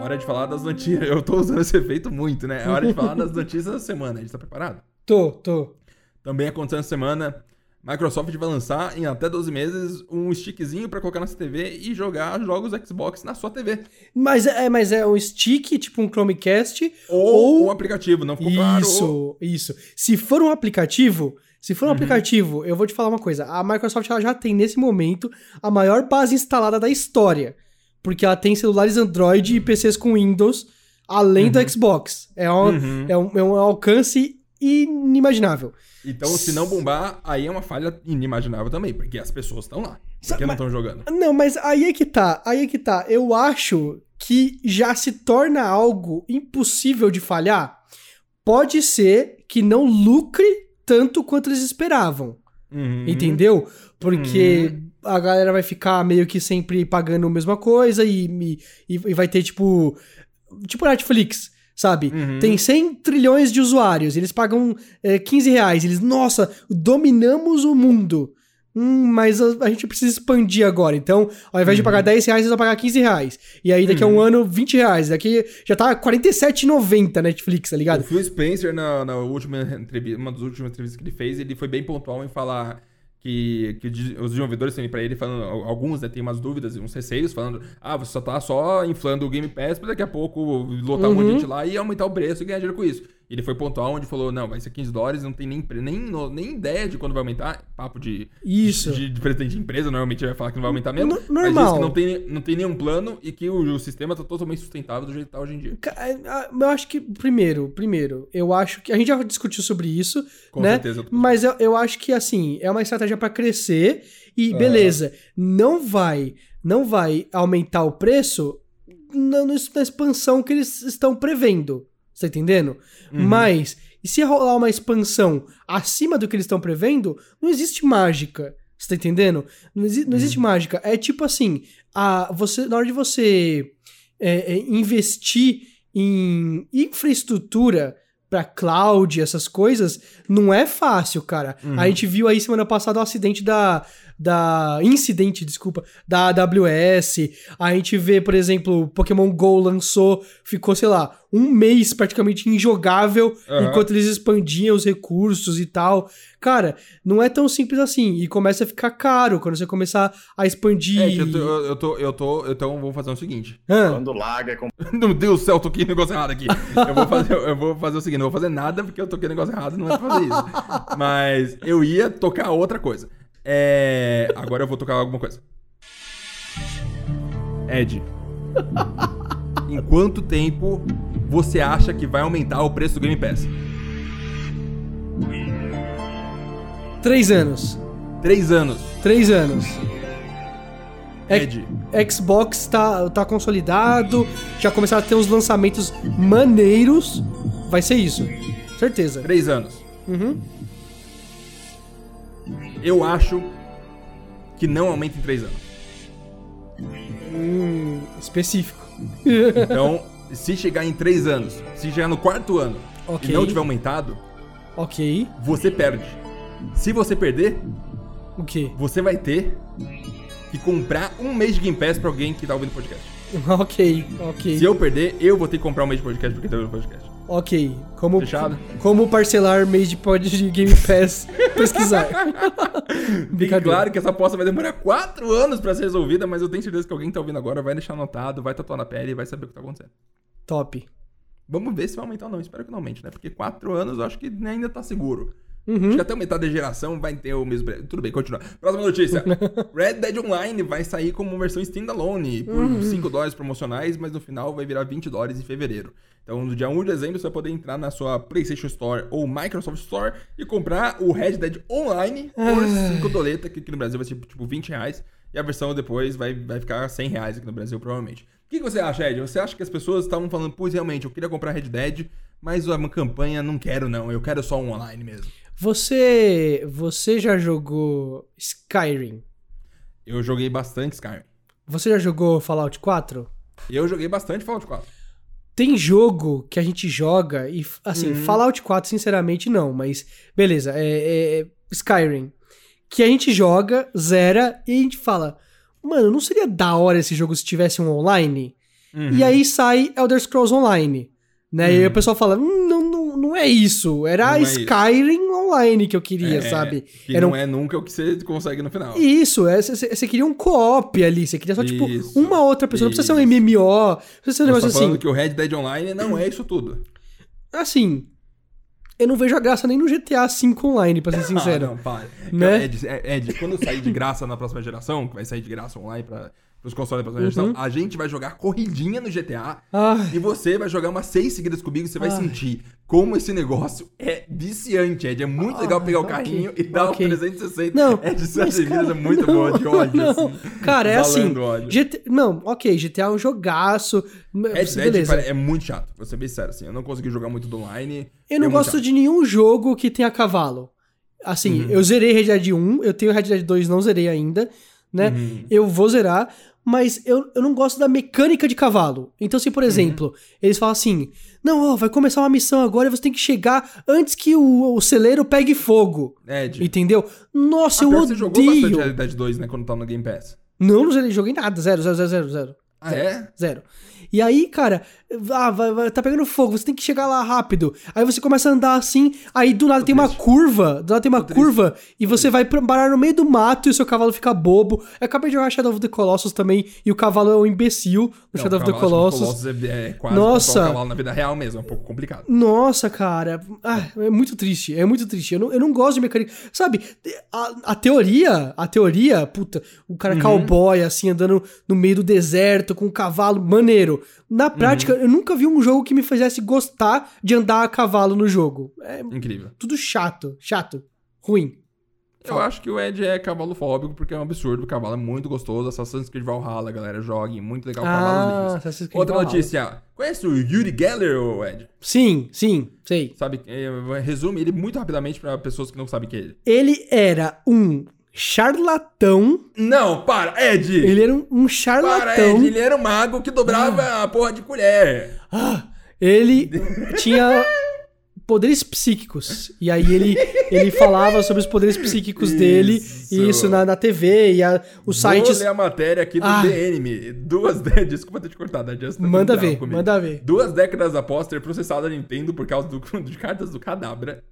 Hora de falar das notícias. Eu tô usando esse efeito muito, né? É hora de falar das notícias da semana. A gente tá preparado? Tô, tô. Também acontecendo essa semana, Microsoft vai lançar em até 12 meses um stickzinho pra colocar na sua TV e jogar jogos Xbox na sua TV. Mas é, mas é um stick, tipo um Chromecast, Ou, Ou- um aplicativo, não ficou claro. Isso, isso. Se for um aplicativo, se for um Uhum. aplicativo, eu vou te falar uma coisa. A Microsoft ela já tem nesse momento a maior base instalada da história, porque ela tem celulares Android e PCs com Windows, além do Xbox. É um, Uhum. é, um, é um alcance inimaginável. Então, se não bombar, aí é uma falha inimaginável também, porque as pessoas estão lá. Porque não estão jogando. Não, mas aí é que tá, aí é que tá. Eu acho que já se torna algo impossível de falhar. Pode ser que não lucre tanto quanto eles esperavam. Uhum. Entendeu? Porque a galera vai ficar meio que sempre pagando a mesma coisa e, e, e vai ter, tipo. Tipo Netflix, sabe? Uhum. Tem 100 trilhões de usuários, eles pagam é, 15 reais. Eles, nossa, dominamos o mundo. Hum, mas a, a gente precisa expandir agora. Então, ao invés de pagar 10 reais, eles vão pagar 15 reais. E aí, daqui a um ano, 20 reais. Daqui já tá R$ 47,90 Netflix, tá O ligado? Phil Spencer, na, na última entrevista, uma das últimas entrevistas que ele fez, ele foi bem pontual em falar que, que os desenvolvedores têm pra ele, falando, alguns né, têm umas dúvidas, uns receios, falando, ah, você só tá só inflando o Game Pass pra daqui a pouco lotar um monte de Uhum. gente lá e aumentar o preço e ganhar dinheiro com isso. Ele foi pontual onde falou, não, vai ser 15 dólares, não tem nem, nem, nem ideia de quando vai aumentar. Papo de, Isso. de, de presidente de empresa, normalmente vai falar que não vai aumentar mesmo. N- Mas diz normal. que não tem, não tem nenhum plano e que o, o sistema tá totalmente sustentável do jeito que tá hoje em dia. Ah, Eu acho que, primeiro, primeiro, eu acho que. A gente já discutiu sobre isso, Com né? certeza. Mas eu, eu acho que, assim, é uma estratégia pra crescer e, É. beleza, não vai, não vai aumentar o preço na, na expansão que eles estão prevendo. Você tá entendendo? Uhum. Mas, e se rolar uma expansão acima do que eles estão prevendo, não existe mágica. Você tá entendendo? Não, exi- não Uhum. existe mágica. É tipo assim, a, você, na hora de você é, é, investir em infraestrutura pra cloud, essas coisas, não é fácil, cara. Uhum. A gente viu aí semana passada o acidente da. Da. Incidente, desculpa, da AWS. A gente vê, por exemplo, o Pokémon GO lançou, ficou, sei lá, um mês praticamente injogável Aham. enquanto eles expandiam os recursos e tal. Cara, não é tão simples assim. E começa a ficar caro quando você começar a expandir. É, eu tô, eu, tô, eu tô, então vou fazer o seguinte. Hã? Quando larga é com Meu Deus do céu, eu toquei negócio errado aqui. Eu vou fazer, eu vou fazer o seguinte, não vou fazer nada porque eu toquei negócio errado, não é pra fazer isso. Mas eu ia tocar outra coisa. É, agora eu vou tocar alguma coisa. Ed, em quanto tempo você acha que vai aumentar o preço do Game Pass? Três anos. Três anos. Três anos. Ed, Xbox tá, tá consolidado, já começaram a ter uns lançamentos maneiros. Vai ser isso. Certeza. três anos. Uhum. Eu acho que não aumenta em três anos. Hum, específico. Então, se chegar em três anos, se chegar no quarto ano Ok. e não tiver aumentado, ok. você perde. Se você perder, O quê? você vai ter que comprar um mês de Game Pass pra alguém que tá ouvindo podcast. ok, ok. Se eu perder, eu vou ter que comprar um mês de podcast porque tá ouvindo podcast. Ok. Como, Fechado? como parcelar mês de pod de Game Pass pesquisar. Brincadeira. claro que essa aposta vai demorar quatro anos pra ser resolvida, mas eu tenho certeza que alguém que tá ouvindo agora vai deixar anotado, vai tatuar na pele e vai saber o que tá acontecendo. Top. Vamos ver se vai aumentar ou não. Espero que não aumente, né? Porque quatro anos eu acho que ainda tá seguro. Uhum. Acho que até metade da geração vai ter o mesmo. Tudo bem, continua. Próxima notícia. Red Dead Online vai sair como versão standalone por Uhum. 5 dólares promocionais, mas no final vai virar 20 dólares em fevereiro. Então, no dia 1 de dezembro, você vai poder entrar na sua PlayStation Store ou Microsoft Store e comprar o Red Dead Online por 5 doleta, que aqui no Brasil vai ser tipo 20 reais. E a versão depois vai, vai ficar 100 reais aqui no Brasil, provavelmente. O que, que você acha, Ed? Você acha que as pessoas estavam falando, pois realmente, eu queria comprar Red Dead, mas uma campanha não quero não, eu quero só um online mesmo. Você, você já jogou Skyrim? Eu joguei bastante Skyrim. Você já jogou Fallout 4? Eu joguei bastante Fallout 4. Tem jogo que a gente joga e, assim, Uhum. Fallout 4, sinceramente, não, mas beleza, é, é Skyrim. Que a gente joga, zera e a gente fala, mano, não seria da hora esse jogo se tivesse um online? Uhum. E aí sai Elder Scrolls Online. Né? E aí o pessoal fala, hum, não, é isso. Era Não é isso. Skyrim Online que eu queria, É, sabe? Que Era não um- é nunca o que você consegue no final. Isso, você queria um co-op ali, você queria só, tipo, Isso, uma outra pessoa. Não precisa ser um isso. MMO, não precisa ser um negócio tá falando assim. que o Red Dead Online não é isso tudo. Assim, eu não vejo a graça nem no GTA V Online, pra ser sincero. Ah, não, para. Né? Ed, Ed, quando sair de graça na próxima geração, que vai sair de graça online para os consoles da próxima Uhum. geração, a gente vai jogar corridinha no GTA Ai, e você vai jogar umas seis seguidas comigo e você vai Ai. sentir como esse negócio é viciante, Ed. É muito Ah, legal pegar o ok, carrinho e dar ok. o 360. Não, Ed, suas vidas cara, é muito boa de ódio, não. assim. Cara, é assim. Balando ódio. GT... Não, ok, GTA é um jogaço. Dead beleza. pare- é muito chato, vou ser bem sério, assim. Eu não consegui jogar muito do online. Eu não é gosto de nenhum jogo que tenha cavalo. Assim, Uhum. eu zerei Red Dead 1, eu tenho Red Dead 2, não zerei ainda, né? Uhum. Eu vou zerar, mas eu, eu não gosto da mecânica de cavalo. Então, se por Uhum. exemplo, eles falam assim: não, ó, vai começar uma missão agora e você tem que chegar antes que o, o celeiro pegue fogo. Ed, Entendeu? Nossa, ah, eu que você jogou bastante odeio. Dead 2, né, quando tava no Game Pass. Não, não joguei nada, zero, zero, zero, zero, zero. Ah, é? Zero. E aí, cara, ah, vai, vai- tá pegando fogo, você tem que chegar lá rápido. Aí você começa a andar assim, aí do nada tem uma curva, do nada tem uma curva, e você vai parar no meio do mato e o seu cavalo fica bobo. Eu acabei de jogar Shadow of the Colossus também, e o cavalo é um imbecil no Não, Shadow of the Colossus. Colossus é, é quase Nossa. o cavalo na vida real mesmo, é um pouco complicado. Nossa, cara. Ah, é muito triste. É muito triste. Eu não, eu não gosto de mecânica. Sabe, a, a teoria, a teoria, puta, o cara cowboy, assim, andando no meio do deserto com um cavalo maneiro. Na prática, eu nunca vi um jogo que me fizesse gostar de andar a cavalo no jogo. É Incrível. tudo chato, chato, ruim. Eu acho que o Ed é cavalo fóbico porque é um absurdo. O cavalo é muito gostoso. Assassin's Creed Valhalla, galera, jogue. Muito legal. Ah, Assassin's Creed Outra Valhalla. notícia. Conhece o Yuri Geller, Ed? Sim, sim, sei. Sabe, é, resume ele muito rapidamente pra pessoas que não sabem quem é ele. Ele era um charlatão. Não, para, Ed! Ele era um, um Para, charlatão. Ed, ele era um mago que dobrava a porra de colher. Ah, ele tinha poderes psíquicos. E aí ele, ele falava sobre os poderes psíquicos dele, Isso. e isso na, na TV, e a, os sites. Vou ler a matéria aqui do Ah. Duas décadas. Desculpa ter te cortado, Ed. tá Manda ver, comigo. manda ver. Duas décadas após ter processado a Nintendo por causa do, de cartas do Cadabra.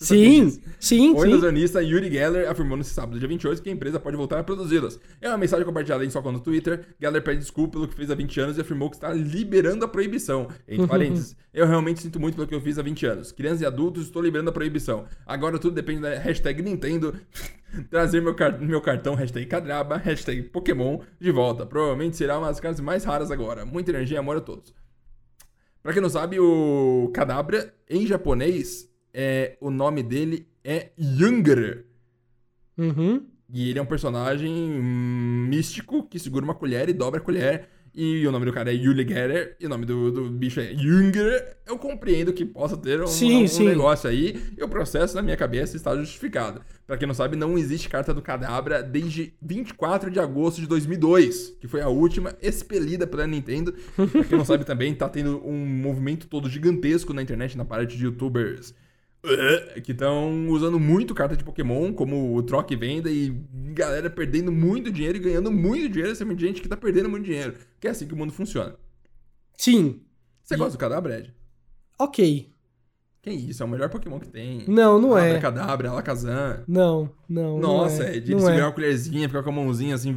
Você Sim, disso? sim, O sim. ilusionista Yuri Geller afirmou nesse sábado, dia 28, que a empresa pode voltar a produzi-las. É uma mensagem compartilhada em sua conta no Twitter. Geller pede desculpa pelo que fez há 20 anos e afirmou que está liberando a proibição. Entre parênteses, eu realmente sinto muito pelo que eu fiz há 20 anos. Crianças e adultos, estou liberando a proibição. Agora tudo depende da hashtag Nintendo trazer meu, car- meu cartão, hashtag Cadraba, hashtag Pokémon de volta. Provavelmente será uma das cartas mais raras agora. Muita energia e amor a todos. Pra quem não sabe, o Kadabra, em japonês, é, o nome dele é Younger. Uhum. E ele é um personagem místico que segura uma colher e dobra a colher. E o nome do cara é Yuli Getter, e o nome do, do bicho é Junger. Eu compreendo que possa ter um, Sim, um sim. negócio aí, e o processo na minha cabeça está justificado. Pra quem não sabe, não existe carta do Cadabra desde 24 de agosto de 2002, que foi a última expelida pela Nintendo. Pra quem não sabe também, tá tendo um movimento todo gigantesco na internet, na parte de youtubers que estão usando muito carta de Pokémon como o troca e venda e galera perdendo muito dinheiro e ganhando muito dinheiro, essa gente que tá perdendo muito dinheiro. Que é assim que o mundo funciona. Sim. Você gosta do Cadabra, Ed? Ok. Que isso, é o melhor Pokémon que tem. Não, não é. Cadabra, Alakazam. Não, não. Nossa, não é. Ed, ele não segurar é. uma colherzinha, ficar com a mãozinha assim,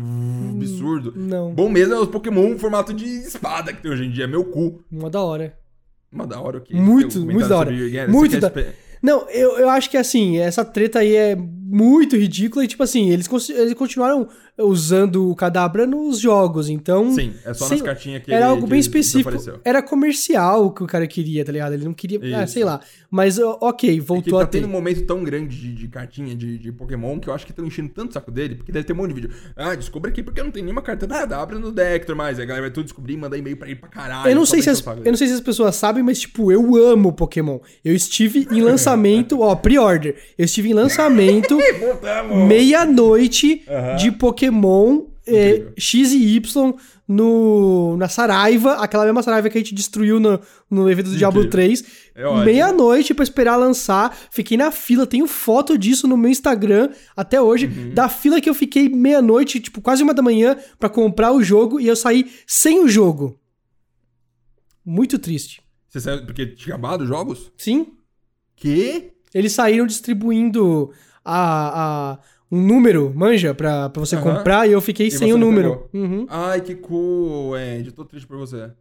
absurdo. Não. Bom mesmo é os Pokémon em formato de espada que tem hoje em dia, meu cu. Uma da hora. Uma da hora o quê? Muito, muito da hora. Geller? Muito da- espe- Não, eu, eu acho que assim, essa treta aí é muito ridícula e, tipo assim, eles, eles continuaram usando o Cadabra nos jogos, então. Sim, é só sei- nas cartinhas que Era ele- algo bem específico. Era comercial que o cara queria, tá ligado? Ele não queria. Ah, sei lá. Mas, ok, É voltou tá a ter. tendo um momento tão grande de, de cartinha de, de Pokémon que eu acho que estão enchendo tanto o saco dele, porque deve ter um monte de vídeo. Ah, descobre aqui porque não tem nenhuma carta da Cadabra no Dector mais. Aí a galera vai tudo descobrir e mandar e-mail pra ele pra caralho. Eu não, sei se as, o eu não sei se as pessoas sabem, mas, tipo, eu amo Pokémon. Eu estive em lançamento, ó, pre-order. Eu estive em lançamento! Meia-noite Aham. de Pokémon é. X e Y no, na Saraiva, aquela mesma Saraiva que a gente destruiu no, no evento do Diablo Incrível. 3. É. Meia-noite pra esperar lançar. Fiquei na fila, tenho foto disso no meu Instagram até hoje. Uhum. Da fila que eu fiquei meia-noite, tipo, quase uma da manhã, pra comprar o jogo e eu saí sem o jogo. Muito triste. Você saiu porque tinha acabado os jogos? Sim, Que? eles saíram distribuindo a, a- um número, manja, pra, pra você Aham. comprar e eu fiquei E sem o número. Uhum. Ai, que cool, Ed. Tô triste por você.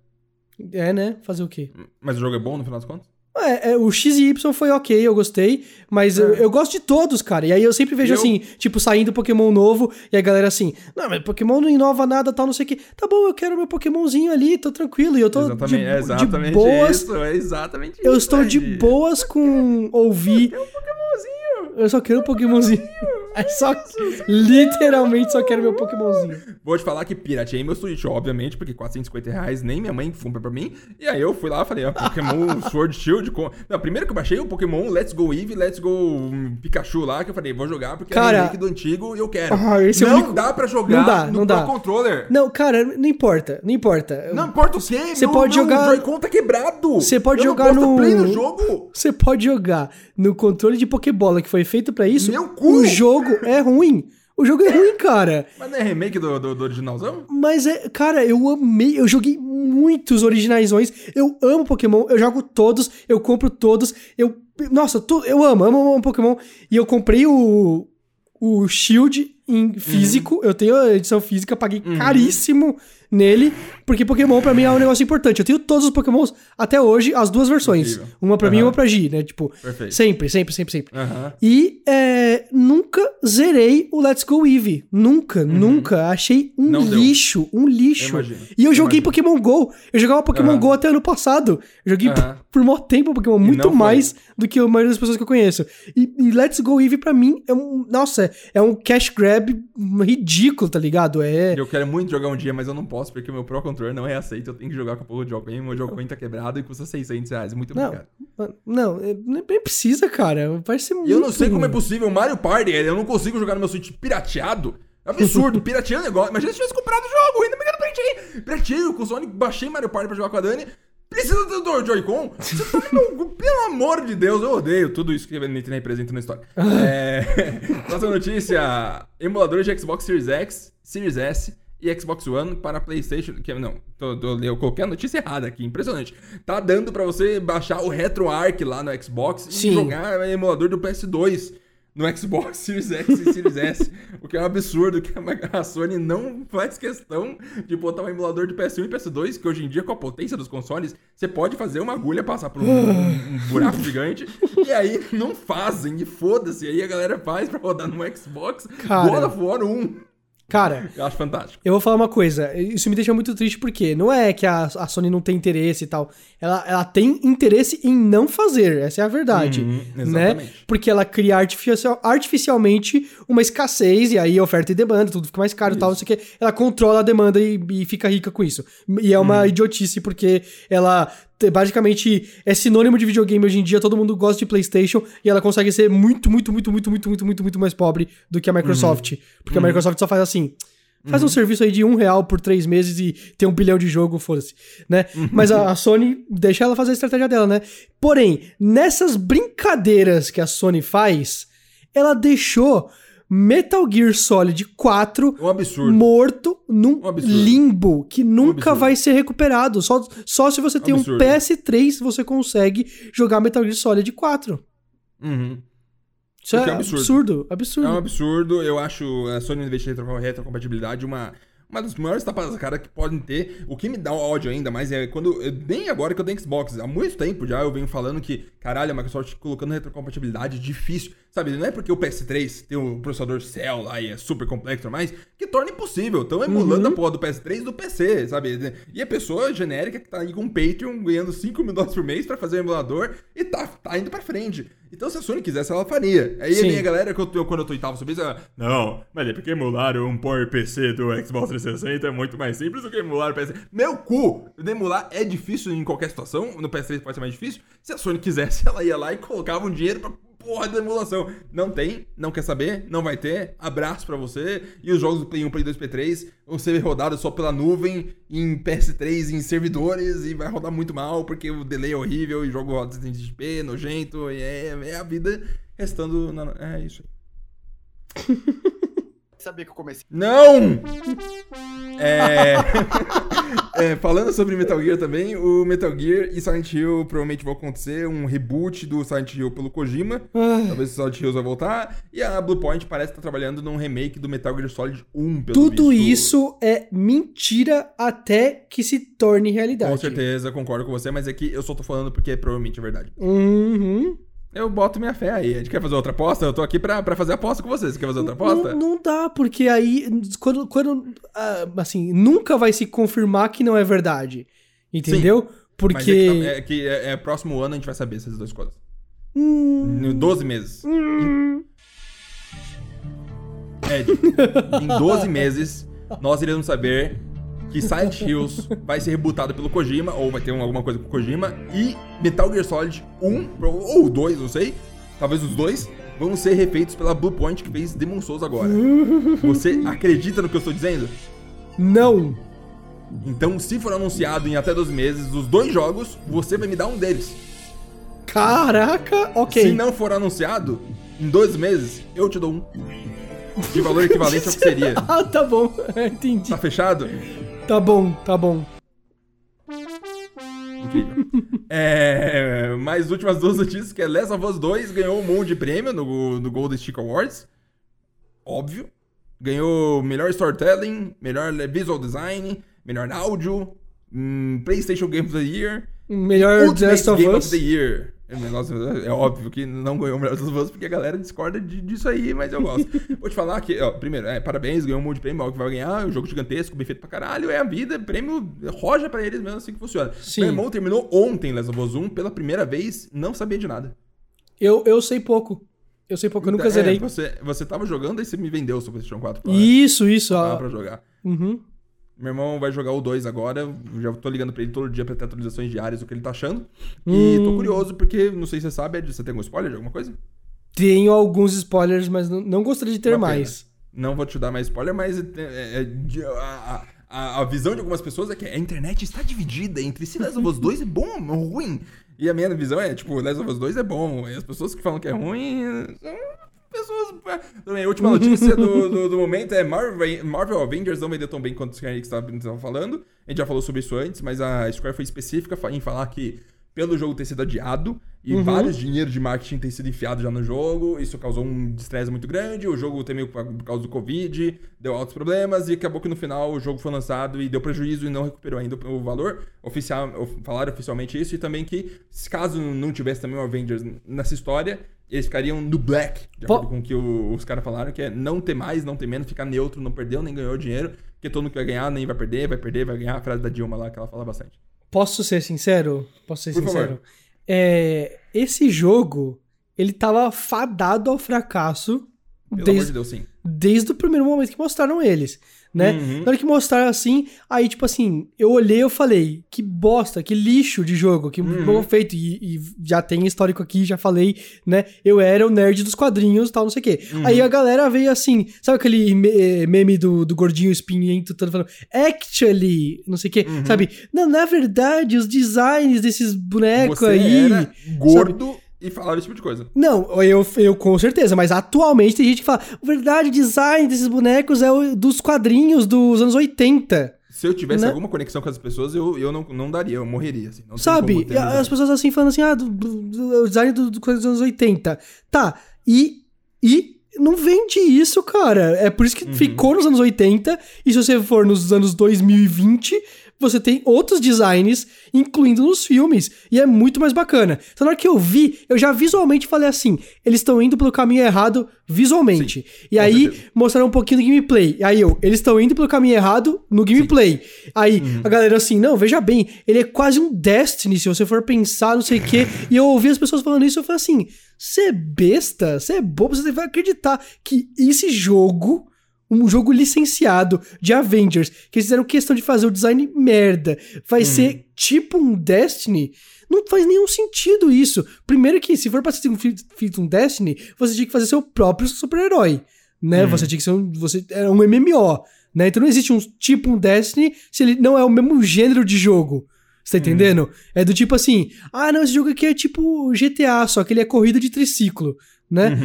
É, né? Fazer o quê? Mas o jogo é bom no final das contas? É, é, o X e Y foi ok, eu gostei, mas eu, eu gosto de todos, cara. E aí eu sempre vejo É. Eu- assim, tipo, saindo Pokémon novo, e a galera assim, não, mas Pokémon não inova nada, tal, não sei o que. Tá bom, eu quero meu Pokémonzinho ali, tô tranquilo, e eu tô exatamente, de, é exatamente de boas. isso. É exatamente Eu isso. estou de boas com ouvir. É um Pokémonzinho. Eu só quero um Pokémonzinho. É só. Literalmente só quero meu Pokémonzinho. Vou te falar que pirateei meu Switch, obviamente, porque 450 reais nem minha mãe compra pra mim. E aí eu fui lá e falei, ó, Pokémon Sword Shield. Com... Não, primeiro que eu baixei o Pokémon Let's Go Eevee, Let's Go hum, Pikachu lá, que eu falei, vou jogar porque Cara- é remake do antigo e eu quero. Ah, esse é não único- dá pra jogar Não dá, no não dá. Controller. Não, cara, não importa, não importa. Não importa o quê? Você pode meu jogar- Joy-Con tá quebrado. Você pode eu jogar no- play no jogo. Você pode jogar no controle de Pokébola que foi feito pra isso. Meu cu! O jogo é ruim. O jogo é ruim, cara. Mas não é remake do, do, do originalzão? Mas é, cara, eu amei, eu joguei muitos originaiões. Eu amo Pokémon, eu jogo todos, eu compro todos. Eu. Nossa, tu, eu amo, amo, amo Pokémon. E eu comprei o. O Shield em físico. Uhum. Eu tenho a edição física, paguei caríssimo nele, porque Pokémon pra mim é um negócio importante. Eu tenho todos os Pokémons até hoje, as duas versões. Incrível. Uma pra mim e Aham. uma pra Gi, né? Tipo, Perfeito. sempre, sempre, sempre, sempre. Aham. E é, nunca zerei o Let's Go Eevee. Nunca, nunca. Achei um Uhum. Não deu. lixo, um lixo. Eu. E eu joguei imagino. Pokémon GO. Eu jogava Pokémon. GO até ano passado. Eu joguei por, por mó tempo Pokémon, muito mais do que a maioria das pessoas que eu conheço. E, e Let's Go Eevee pra mim é um. Nossa, é um cash grab ridículo, tá ligado? É. Eu quero muito jogar um dia, mas eu não posso, porque o meu Pro Controller não é aceito. Eu tenho que jogar com o Pogo Jogo-Coin. Meu Jogo-Coin tá quebrado e custa 600 reais. Muito Não, obrigado. não, é- nem nem precisa, cara. Vai ser muito. E eu não sei como é possível. Mario Party, eu não consigo jogar no meu Switch pirateado. É absurdo, pirateando o negócio. Imagina se tivesse comprado o jogo, ainda me engano, pirateei. Pirateei o console, baixei Mario Party pra jogar com a Dani. Precisa do Joy-Con? Você tá meu... Pelo amor de Deus, eu odeio tudo isso que a Nintendo representa na história. É... Próxima notícia: emuladores de Xbox Series X, Series S e Xbox One para PlayStation. Que, não, tô, tô- eu coloquei a notícia errada aqui, impressionante. Tá dando pra você baixar o RetroArch lá no Xbox e Sim. jogar emulador do PS2 no Xbox Series X e Series S. O que é um absurdo que a Sony não faz questão de botar um emulador de PS1 e PS2, que hoje em dia, com a potência dos consoles, você pode fazer uma agulha passar por um, um buraco gigante. E aí não fazem, e foda-se. Aí a galera faz pra rodar no Xbox Cara. God of War 1. Cara, Eu acho fantástico. Eu vou falar uma coisa, isso me deixa muito triste porque não é que a, a Sony não tem interesse e tal, ela, ela tem interesse em não fazer, essa é a verdade, Uhum, né? exatamente. Porque ela cria artificial, artificialmente uma escassez e aí oferta e demanda, tudo fica mais caro e tal, não sei o que, ela controla a demanda e, e fica rica com isso. E é uma Uhum. idiotice porque ela basicamente é sinônimo de videogame hoje em dia, todo mundo gosta de PlayStation e ela consegue ser muito, muito, muito, muito, muito, muito, muito, muito mais pobre do que a Microsoft, porque a Microsoft só faz assim, Faz um serviço aí de um real por três meses e tem um bilhão de jogo, foda-se, né? Mas a, a Sony deixa ela fazer a estratégia dela, né? Porém, nessas brincadeiras que a Sony faz, ela deixou Metal Gear Solid 4 Um absurdo. morto num Um limbo que nunca absurdo. vai ser recuperado. Só, só se você tem um absurdo. PS3 você consegue jogar Metal Gear Solid 4. Uhum. Isso é é absurdo. absurdo, absurdo. É um absurdo. Eu acho a Sony investir em retro- retrocompatibilidade uma, uma das maiores tapadas da cara que podem ter. O que me dá ódio ainda mais é quando. eu- Nem agora que eu tenho Xbox. Há muito tempo já eu venho falando que, caralho, a Microsoft colocando retrocompatibilidade é difícil. Sabe, não é porque o PS3 tem o processador Cell lá e é super complexo e mais, que torna impossível. Estão emulando a porra do PS3 do PC, sabe? E a pessoa genérica que tá aí com o Patreon ganhando 5 mil dólares por mês pra fazer o emulador e tá, tá indo pra frente. Então, se a Sony quisesse, ela faria. Aí Sim. a galera que eu, tô- quando eu tweetava sobre isso, ela, não, mas é porque emular um Power PC do Xbox 360 é muito mais simples do que emular o PS. Meu cu! Emular é difícil em qualquer situação, no PS3 pode ser mais difícil. Se a Sony quisesse, ela ia lá e colocava um dinheiro pra porra da emulação. Não tem, não quer saber, não vai ter. Abraço pra você. E os jogos do Play 1, Play 2, P3 vão ser rodados só pela nuvem, em PS3, em servidores, e vai rodar muito mal, porque o delay é horrível, e o jogo roda 120p, nojento, e é, é a vida restando. Na... É isso aí. Sabia que eu comecei. Não! É... é, falando sobre Metal Gear também, o Metal Gear e Silent Hill provavelmente vão acontecer um reboot do Silent Hill pelo Kojima. Ah. Talvez o Silent Hill vai voltar. E a Bluepoint parece estar trabalhando num remake do Metal Gear Solid 1, pelo Tudo visto. isso é mentira até que se torne realidade. Com certeza, concordo com você, mas é que eu só tô falando porque é provavelmente é verdade. Uhum. Eu boto minha fé aí. A gente quer fazer outra aposta? Eu tô aqui pra, pra fazer aposta com você. Você quer fazer outra aposta? Não, não dá, porque aí, quando, quando ah, assim, nunca vai se confirmar que não é verdade. Entendeu? Mas é Porque. que, tá- é que é, é próximo ano a gente vai saber essas duas coisas. Hum, Em 12 meses. hum, Ed, em 12 meses, nós iremos saber que Silent Hills vai ser rebootado pelo Kojima, ou vai ter um- alguma coisa com o Kojima, e Metal Gear Solid 1, ou 2, não sei, talvez os dois, vão ser refeitos pela Bluepoint que fez Demon Souls agora. Você acredita no que eu estou dizendo? não. Então, se for anunciado em até 12 meses os dois jogos, você vai me dar um deles. Caraca, ok. Se não for anunciado, em 12 meses, eu te dou um. De valor equivalente ao que seria. ah, tá bom. Entendi. Tá fechado? Tá bom, tá bom. incrível. é, mais últimas duas notícias, que é Last of Us 2 ganhou um monte de prêmio no, no Golden Stick Awards. Óbvio. Ganhou melhor storytelling, melhor visual design, melhor áudio, hum, PlayStation Game of the Year, Melhor Ultimate Last of Game Us. of the Year. É, negócio- é óbvio que não ganhou o melhor dos Us porque a galera discorda de- disso aí, mas eu gosto. Vou te falar que, ó, primeiro, é, parabéns, ganhou um monte de prêmio, ó, que vai ganhar, é um jogo gigantesco, bem feito pra caralho, é a vida, prêmio roja pra eles mesmo, assim que funciona. Sim. Meu irmão terminou ontem Last of Us 1 pela primeira vez, não sabia de nada. Eu, eu sei pouco. Eu sei pouco, eu nunca É, zerei. você, você tava jogando e você me vendeu o seu PlayStation 4 pra, Isso, isso. pra, ó. pra jogar. Uhum. Meu irmão vai jogar o 2 agora. Já tô ligando pra ele todo dia pra ter atualizações diárias do que ele tá achando. E Hum. tô curioso, porque não sei se você sabe, Ed, você tem algum spoiler de alguma coisa? Tenho alguns spoilers, mas não, não gostaria de ter Uma pena. mais. Não vou te dar mais spoiler, mas é, é, é, a, a- a visão de algumas pessoas é que a internet está dividida entre se Last of Us 2 é bom ou ruim. E a minha visão é, tipo, Last of Us 2 é bom. E as pessoas que falam que é ruim são pessoas... é. Também, a última notícia do, do, do momento é Marvel, Marvel Avengers não vendeu tão bem quanto o Square Enix estava falando. A gente já falou sobre isso antes, mas a Square foi específica em falar que pelo jogo ter sido adiado e Uhum. vários dinheiros de marketing têm sido enfiados já no jogo, isso causou um estresse muito grande, o jogo temeu por por causa do Covid, deu altos problemas e acabou que no final o jogo foi lançado e deu prejuízo e não recuperou ainda o valor. Oficial, of- falaram oficialmente isso e também que caso não tivesse também o Avengers nessa história, eles ficariam no black, de acordo com o que o- os caras falaram, que é não ter mais, não ter menos, ficar neutro, não perdeu nem ganhou dinheiro, porque todo mundo que vai ganhar nem vai perder, vai perder, vai ganhar, a frase da Dilma lá que ela fala bastante. Posso ser sincero? Posso ser Por sincero? É, esse jogo, ele tava fadado ao fracasso Pelo amor desde, de Deus, sim. desde o primeiro momento que mostraram eles, né? Uhum. Na hora que mostraram assim, aí tipo assim, eu olhei eu falei, que bosta, que lixo de jogo, que Uhum. feito, e, e já tem histórico aqui, já falei, né? Eu era o nerd dos quadrinhos e tal, não sei o quê. Uhum. Aí a galera veio assim, sabe aquele me- meme do, do gordinho espinhento todo falando, actually, não sei o quê, Uhum. sabe? Não, na verdade, os designs desses bonecos Você aí... era gordo e falava esse tipo de coisa. Não, eu, eu com certeza, mas atualmente tem gente que fala, verdade, o design desses bonecos é o dos quadrinhos dos anos 80. Se eu tivesse Né? alguma conexão com as pessoas, eu, eu não, não daria, eu morreria, assim. Sabe? as pessoas assim falando assim, ah, do, do- do design do, do dos anos 80. Tá, e, e não vende isso, cara. É por isso que Uhum. ficou nos anos 80, e se você for nos anos 2020, você tem outros designs, incluindo nos filmes, e é muito mais bacana. Então na hora que eu vi, eu já visualmente falei assim, eles estão indo pelo caminho errado visualmente. e com aí certeza. mostraram um pouquinho do gameplay. E aí eu, eles estão indo pelo caminho errado no gameplay. Aí Uhum. a galera assim, não, veja bem, ele é quase um Destiny, se você for pensar, não sei o quê. E eu ouvi as pessoas falando isso, eu falei assim, você é besta, você é bobo, você vai acreditar que esse jogo, um jogo licenciado de Avengers, que eles fizeram questão de fazer o design merda, vai ser tipo um Destiny... Não faz nenhum sentido isso. Primeiro que, se for pra ser um um Destiny, você tinha que fazer seu próprio super-herói, né? Você tinha que ser um... Você, era um MMO, né? Então não existe um tipo um Destiny se ele não é o mesmo gênero de jogo. Você tá entendendo? É do tipo assim, ah, não, esse jogo aqui é tipo GTA, só que ele é corrida de triciclo, né?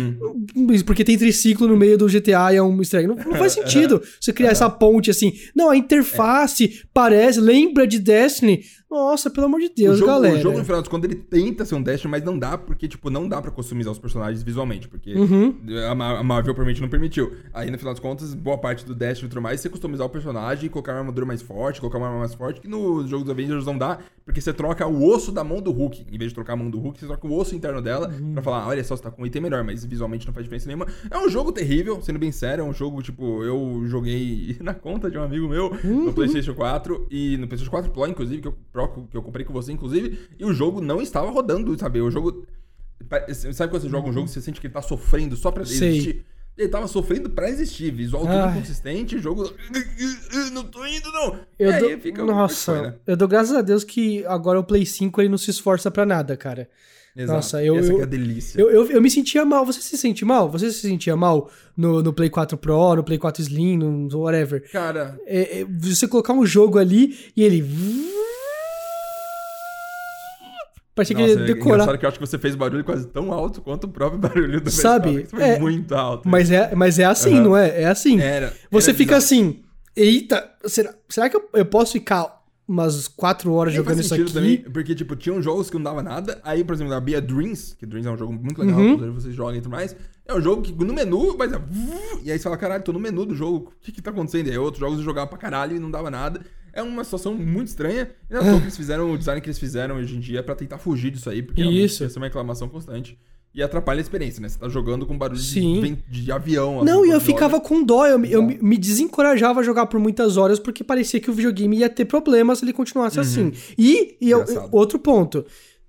Uhum. Porque tem triciclo no meio do GTA e é um easter egg. Não, não faz sentido você criar essa ponte assim. Não, a interface parece, lembra de Destiny. Nossa, pelo amor de Deus, o jogo, galera. O jogo, no final das contas, ele tenta ser um Destiny, mas não dá, porque, tipo, não dá pra customizar os personagens visualmente, porque Uhum. a Ma- a Marvel provavelmente não permitiu. Aí, no final das contas, boa parte do Destiny e tudo mais, você customizar o personagem, colocar uma armadura mais forte, colocar uma arma mais forte, que no jogo dos Avengers não dá, porque você troca o osso da mão do Hulk. Em vez de trocar a mão do Hulk, você troca o osso interno dela Uhum. pra falar, olha só, você tá com um item melhor, mas visualmente não faz diferença nenhuma. É um jogo terrível, sendo bem sério, é um jogo, tipo, eu joguei na conta de um amigo meu Uhum. no PlayStation 4 e no PlayStation 4 Pro, inclusive, que eu, Pro, que eu comprei com você, inclusive, e o jogo não estava rodando, sabe? O jogo. Sabe quando você joga um jogo e você sente que ele tá sofrendo só pra Uhum. Sei. existir? Ele tava sofrendo pra existir, visual tudo Ai. inconsistente, jogo. Não tô indo, não! Eu aí dou- fica Nossa, né? eu dou graças a Deus que agora o Play 5 ele não se esforça pra nada, cara. Exato. Nossa, eu- Essa eu- que é a delícia. Eu, eu, eu me sentia mal. Você se sente mal? Você se sentia mal no, no Play 4 Pro, no Play 4 Slim, no whatever? Cara, É, é, você colocar um jogo ali e ele. Parecia que ele ia é decorar. engraçado que eu acho que você fez barulho quase tão alto quanto o próprio barulho do Sabe? PS4. Isso foi É, muito alto. Mas é, mas é assim, Aham. não é? É assim. Era. Você era fica bizarro. assim. Eita, será, será que eu, eu posso ficar umas 4 horas Nem jogando isso aqui. também, porque, tipo, tinham jogos que não dava nada. Aí, por exemplo, a Bia Dreams, que Dreams é um jogo muito legal, Uhum. vocês jogam e tudo mais. É um jogo que no menu vai dizer, e aí você fala, caralho, tô no menu do jogo, o que que tá acontecendo? E aí outros jogos eu jogava pra caralho e não dava nada. É uma situação muito estranha. E é toa que eles fizeram o design que eles fizeram hoje em dia pra tentar fugir disso aí, porque Isso. essa é uma reclamação constante. E atrapalha a experiência, né? Você tá jogando com barulho de, de avião. assim, Não, e eu ficava joga. com dó, eu, me- eu Dó. me- me desencorajava a jogar por muitas horas porque parecia que o videogame ia ter problemas se ele continuasse assim. E, e eu- Uhum. Outro ponto.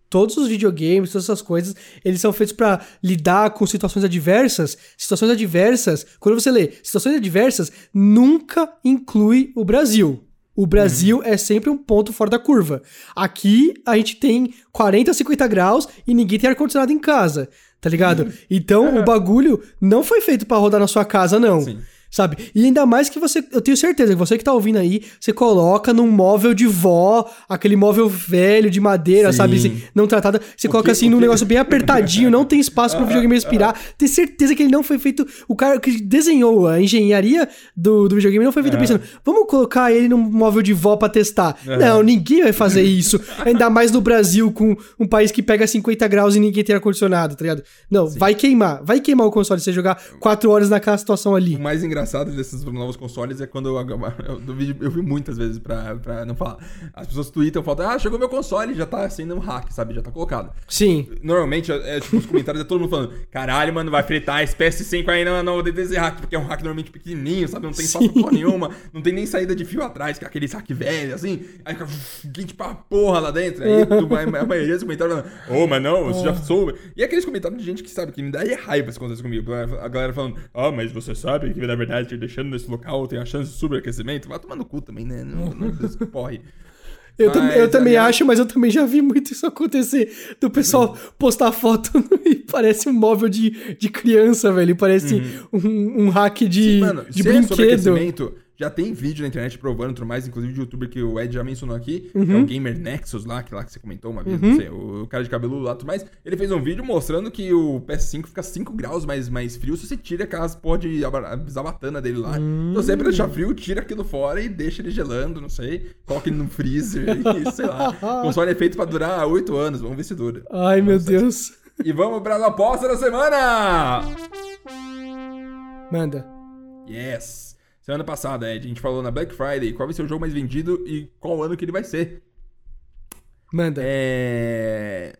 Todos os videogames, todas essas coisas, eles são feitos pra lidar com situações adversas. Situações adversas, quando você lê situações adversas, nunca inclui o Brasil. O Brasil é sempre um ponto fora da curva. Aqui a gente tem 40, 50 graus e ninguém tem ar-condicionado em casa, tá ligado? Então o bagulho não foi feito pra rodar na sua casa, não. Sim. Sabe? E ainda mais que você, eu tenho certeza que você que tá ouvindo aí, você coloca num móvel de vó, aquele móvel velho de madeira, Sim. sabe? Assim, não tratada. Você O coloca que- assim o num que- negócio bem apertadinho, não tem espaço pro videogame respirar. Tem certeza que ele não foi feito. O cara que desenhou a engenharia do, do videogame não foi feito pensando, vamos colocar ele num móvel de vó pra testar. Não, ninguém vai fazer isso. Ainda mais no Brasil, com um país que pega 50 graus e ninguém tem ar-condicionado, tá ligado? Não, vai queimar. Vai queimar o console se você jogar 4 horas naquela situação ali. O mais engraçado desses novos consoles é quando eu, eu, eu, vi, eu vi muitas vezes pra, pra não falar. As pessoas tweetam, falam, ah, chegou meu console, já tá sendo um hack, sabe? Já tá colocado. Sim. Normalmente, é, é, tipo, os comentários é todo mundo falando, caralho, mano, vai fritar esse PS5 aí não, não, desse hack, porque é um hack normalmente pequenininho, sabe? Não tem porra nenhuma, não tem nem saída de fio atrás, que é aquele hack velho, assim, aí fica quente pra porra lá dentro. Aí tu- a, a maioria dos comentários falando, ô, mas não, você já soube. E aqueles comentários de gente que sabe, que me dá é raiva se acontece comigo. A galera falando, ah, mas você sabe que na verdade te deixando nesse local tem a chance de superaquecimento? Vai tomar no cu também, né? Não, não, porre. Eu, tam- eu Mas, também aliás- acho, mas eu também já vi muito isso acontecer. Do pessoal postar foto e parece um móvel de, de criança, velho. Parece um, um hack de, Mano, de se é brinquedo. sobreaquecimento, já tem vídeo na internet provando tudo mais, inclusive de youtuber que o Ed já mencionou aqui, que Uhum. é o Gamer Nexus lá, que lá que você comentou uma vez, não sei, o cara de cabelo lá e tudo mais. Ele fez um vídeo mostrando que o PS5 fica 5 graus mais, mais frio se você tira aquelas porra de aba- zabatana dele lá. Então sempre Hum. deixar frio, tira aquilo fora e deixa ele gelando, não sei. Coloca ele no freezer e sei lá. O console é feito pra durar 8 anos, vamos ver se dura. Ai, meu Deus. E vamos pra aposta da semana! Manda. Yes! Semana passada, Ed, a gente falou na Black Friday qual vai ser o jogo mais vendido e qual ano que ele vai ser. Manda. É...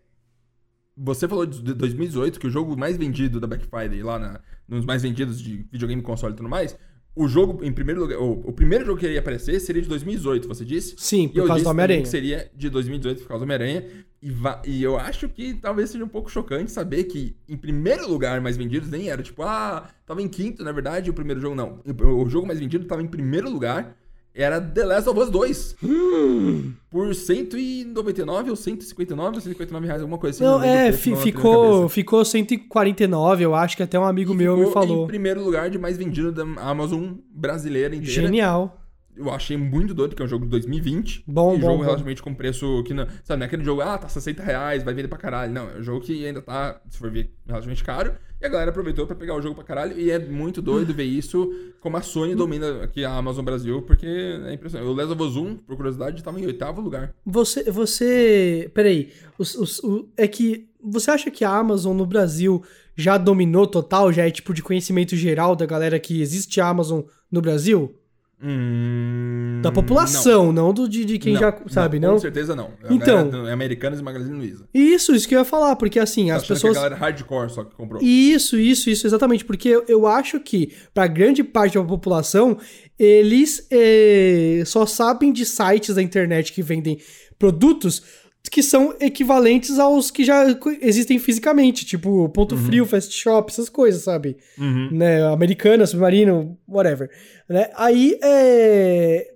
Você falou de 2018 que o jogo mais vendido da Black Friday, lá na- nos mais vendidos de videogame, console e tudo mais, o jogo, em primeiro lugar, o, o primeiro jogo que iria aparecer seria de 2018, você disse? Sim, E por eu causa do Homem-Aranha. seria de 2018 por causa do Homem-Aranha. E, e eu acho que talvez seja um pouco chocante saber que, em primeiro lugar, mais vendidos nem era. Tipo, ah, tava em quinto, na verdade, o primeiro jogo não. O jogo mais vendido tava em primeiro lugar. Era The Last of Us 2. Hum. Por 199 ou 159 ou 159 reais, alguma coisa assim. Não, lembro o é, preço, não ficou, ficou 149, eu acho que até um amigo meu me falou. em primeiro lugar de mais vendido da Amazon brasileira inteira. Genial. Eu achei muito doido, porque é um jogo de 2020. Bom, e bom, jogo bom. relativamente com preço que não. Sabe, não é aquele jogo, ah, tá 60 reais, vai vender pra caralho. Não, é um jogo que ainda tá, se for ver, relativamente caro. E a galera aproveitou pra pegar o jogo pra caralho. E é muito doido ver isso, como a Sony domina aqui a Amazon Brasil, porque é impressionante. O Last of Us 1, por curiosidade, tava em oitavo lugar. Você, você, peraí, os, os, o, é que você acha que a Amazon no Brasil já dominou total, já é tipo de conhecimento geral da galera que existe a Amazon no Brasil? Hum, Da população, não, do de, de quem Não, já sabe, não? Com certeza não. A Então. galera É Americanas e Magazine Luiza. Isso, isso que eu ia falar, porque assim, as Achando pessoas que a galera hardcore só que comprou. Isso, isso, isso, exatamente. Porque eu, eu acho que, pra grande parte da população, eles eh, só sabem de sites da internet que vendem produtos que são equivalentes aos que já existem fisicamente, tipo Ponto Frio, Fast Shop, essas coisas, sabe? Uhum. Né, Americana, Submarino, whatever. Né? Aí, é...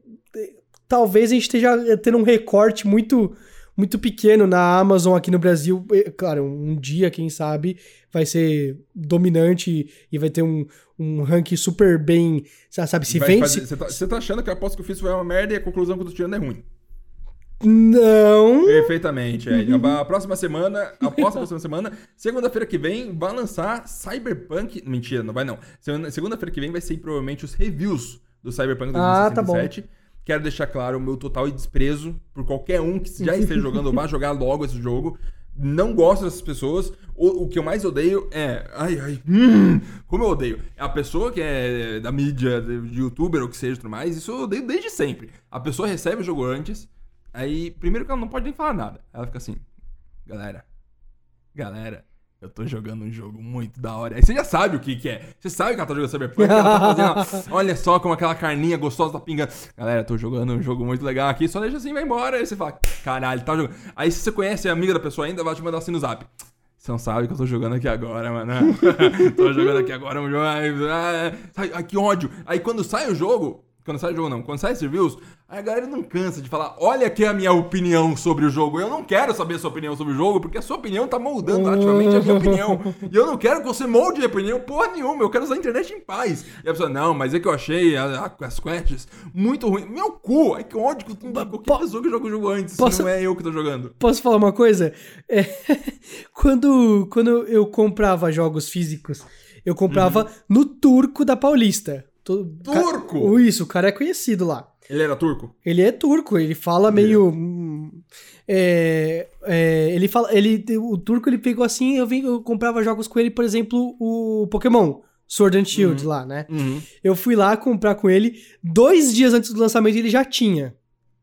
talvez a gente esteja tendo um recorte muito muito pequeno na Amazon aqui no Brasil. É, Claro, um dia, quem sabe, vai ser dominante e vai ter um, um ranking super bem, sabe, se fazer- Você tá, tá achando que a aposta que eu fiz foi uma merda e a conclusão que eu tô tirando é ruim. Não... Perfeitamente, Ed. A próxima semana, após a próxima semana, segunda-feira que vem, vai lançar Cyberpunk. Mentira, não vai não. Segunda- Segunda-feira que vem vai ser provavelmente os reviews do Cyberpunk Ah, tá 2077. Quero deixar claro o meu total desprezo por qualquer um que já esteja jogando ou vá jogar logo esse jogo. Não gosto dessas pessoas. O, o que eu mais odeio é. Ai, ai. hum, como eu odeio. A pessoa que é da mídia, de youtuber ou que seja e tudo mais. Isso eu odeio desde sempre. A pessoa recebe o jogo antes. Aí, primeiro que ela não pode nem falar nada. Ela fica assim. Galera. Galera. Eu tô jogando um jogo muito da hora. Aí você já sabe o que que é. Você sabe que ela tá jogando Cyberpunk. Ela tá fazendo, olha só como aquela carninha gostosa tá pingando. Galera, tô jogando um jogo muito legal aqui. Só deixa assim, vai embora. Aí você fala, caralho, tá jogando. Aí se você conhece a amiga da pessoa ainda, vai te mandar assim no zap. Você não sabe que eu tô jogando aqui agora, mano. tô jogando aqui agora um jogo. Ai, que ódio. Aí quando sai o jogo, quando sai jogo não, quando sai esse reviews, a galera não cansa de falar, olha aqui a minha opinião sobre o jogo. Eu não quero saber a sua opinião sobre o jogo, porque a sua opinião tá moldando ativamente a minha opinião. E eu não quero que você molde a opinião porra nenhuma, eu quero usar a internet em paz. E a pessoa, não, mas é que eu achei a- a- as quests muito ruim. Meu cu, é que ódio que qualquer pessoa que joga o jogo antes, se Posso- não é eu que tô jogando. Posso falar uma coisa? É, quando, quando eu comprava jogos físicos, eu comprava no Turco da Paulista. To- Turco? Ca- Isso, o cara é conhecido lá. Ele era turco? Ele é turco, ele fala meio. hum, é, é, ele fala. Ele, o turco ele pegou assim, eu, vim, eu comprava jogos com ele, por exemplo, o Pokémon. Sword and Shield lá, né? Uhum. Eu fui lá comprar com ele. Dois dias antes do lançamento ele já tinha.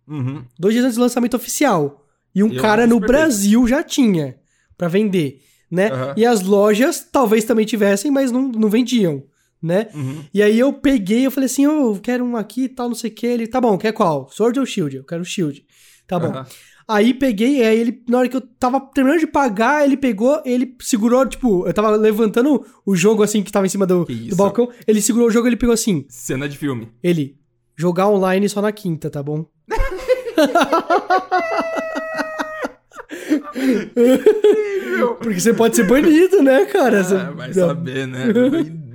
Uhum. Dois dias antes do lançamento oficial. E um eu cara no. Brasil já tinha pra vender, né? E as lojas talvez também tivessem, mas não, não vendiam, né? Uhum. E aí eu peguei, eu falei assim, ô, eu quero um aqui e tal, não sei o que. Ele, tá bom, quer qual? Sword ou Shield? Eu quero Shield. Tá bom. Aham. Aí peguei, aí ele, na hora que eu tava terminando de pagar, ele pegou, ele segurou, tipo, eu tava levantando o jogo assim que tava em cima do, do balcão. Ele segurou o jogo, ele pegou assim, Cena de filme. ele, jogar online só na quinta, tá bom? Porque você pode ser banido, né, cara? Você- Ah, vai saber, né?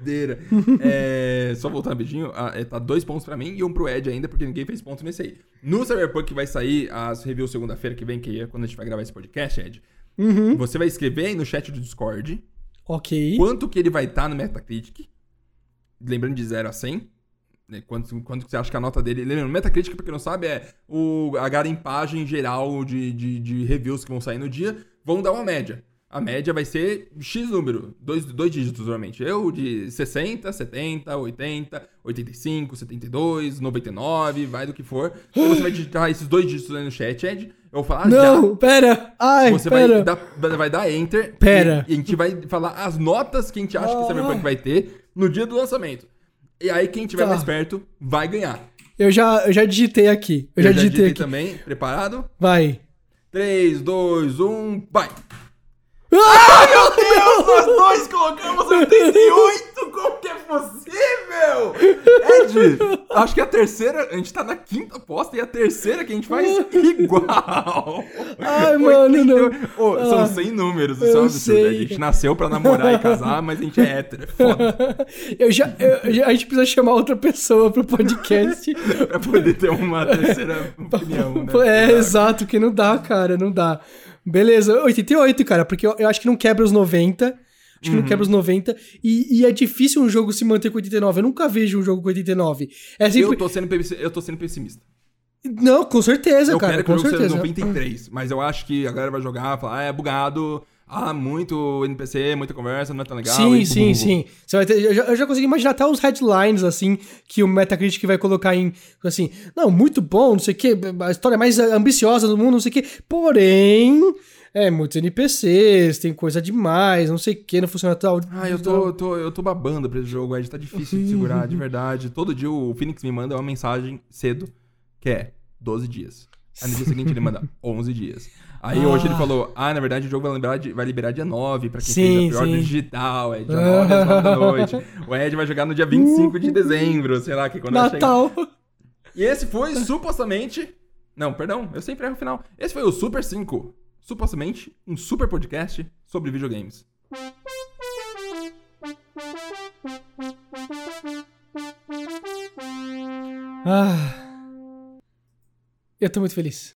Doideira. É, só voltar rapidinho, é, tá dois pontos pra mim e um pro Ed ainda, porque ninguém fez ponto nesse aí. No Cyberpunk vai sair as reviews segunda-feira que vem, que é quando a gente vai gravar esse podcast, Ed. Uhum. Você vai escrever aí no chat do Discord Ok. quanto que ele vai estar no Metacritic. Lembrando de 0 a 100. né, Quanto, quanto que você acha que a nota dele. Lembrando, Metacritic, pra quem não sabe, é o, a garimpagem geral de, de, de reviews que vão sair no dia. Vão dar uma média. A média vai ser X número, dois, dois dígitos normalmente. Eu de 60, 70, 80, 85, 72, 99, vai do que for. Então você vai digitar esses dois dígitos aí no chat, Ed. Eu vou falar já. Não, pera. Ai, Você pera. vai dar, vai dar enter. Pera. E, e a gente vai falar as notas que a gente acha que o Cyberpunk vai ter no dia do lançamento. E aí, quem tiver Tá. mais perto vai ganhar. Eu já, eu já digitei aqui. Eu, já, digitei aqui. também. Preparado? Vai. 3, 2, 1, vai! Ah, Meu Deus, nós dois colocamos 88! Como que é possível? Ed, acho que a terceira, a gente tá na quinta aposta e a terceira que a gente faz igual. Ai, mano, não. São Ah, 100 números, isso é um absurdo. A gente nasceu pra namorar e casar, mas a gente é hétero. é Foda. Eu já, eu- já- a gente precisa chamar outra pessoa pro podcast. pra poder ter uma terceira opinião, né? é, exato, que não dá, cara, não dá. Beleza, 88, cara, porque eu, eu acho que não quebra os 90. Acho que Uhum. não quebra os 90. E, e é difícil um jogo se manter com 89. Eu nunca vejo um jogo com 89. É Eu sempre. tô, sendo, eu tô sendo pessimista. Não, com certeza, eu cara, quero que com o jogo certeza. seja 93, mas eu acho que a galera vai jogar, falar, ah, é bugado, ah, muito NPC, muita conversa, não é tão legal. Sim, e sim, sim. Você vai ter, eu, já, eu já consegui imaginar até os headlines, assim, que o Metacritic vai colocar em, assim, não, muito bom, não sei o quê, a história mais ambiciosa do mundo, não sei o quê, porém, é, muitos NPCs, tem coisa demais, não sei o quê, não funciona tal. Ah, eu tô, eu tô, eu tô babando pra esse jogo, Ed, tá difícil de segurar, de verdade. Todo dia o Phoenix me manda uma mensagem cedo, que é 12 dias. Aí no dia seguinte ele manda 11 dias. Aí Ah. hoje ele falou, ah, na verdade o jogo vai, lembrar de- vai liberar dia 9 pra quem Sim, fez a pior sim. digital, é dia 9 às 9 da noite. O Ed vai jogar no dia 25 de dezembro, sei lá, que quando ela chega. Natal. E esse foi supostamente. Não, perdão, eu sempre erro o final. Esse foi o Super 5. Supostamente um super podcast sobre videogames. Ah, eu tô muito feliz.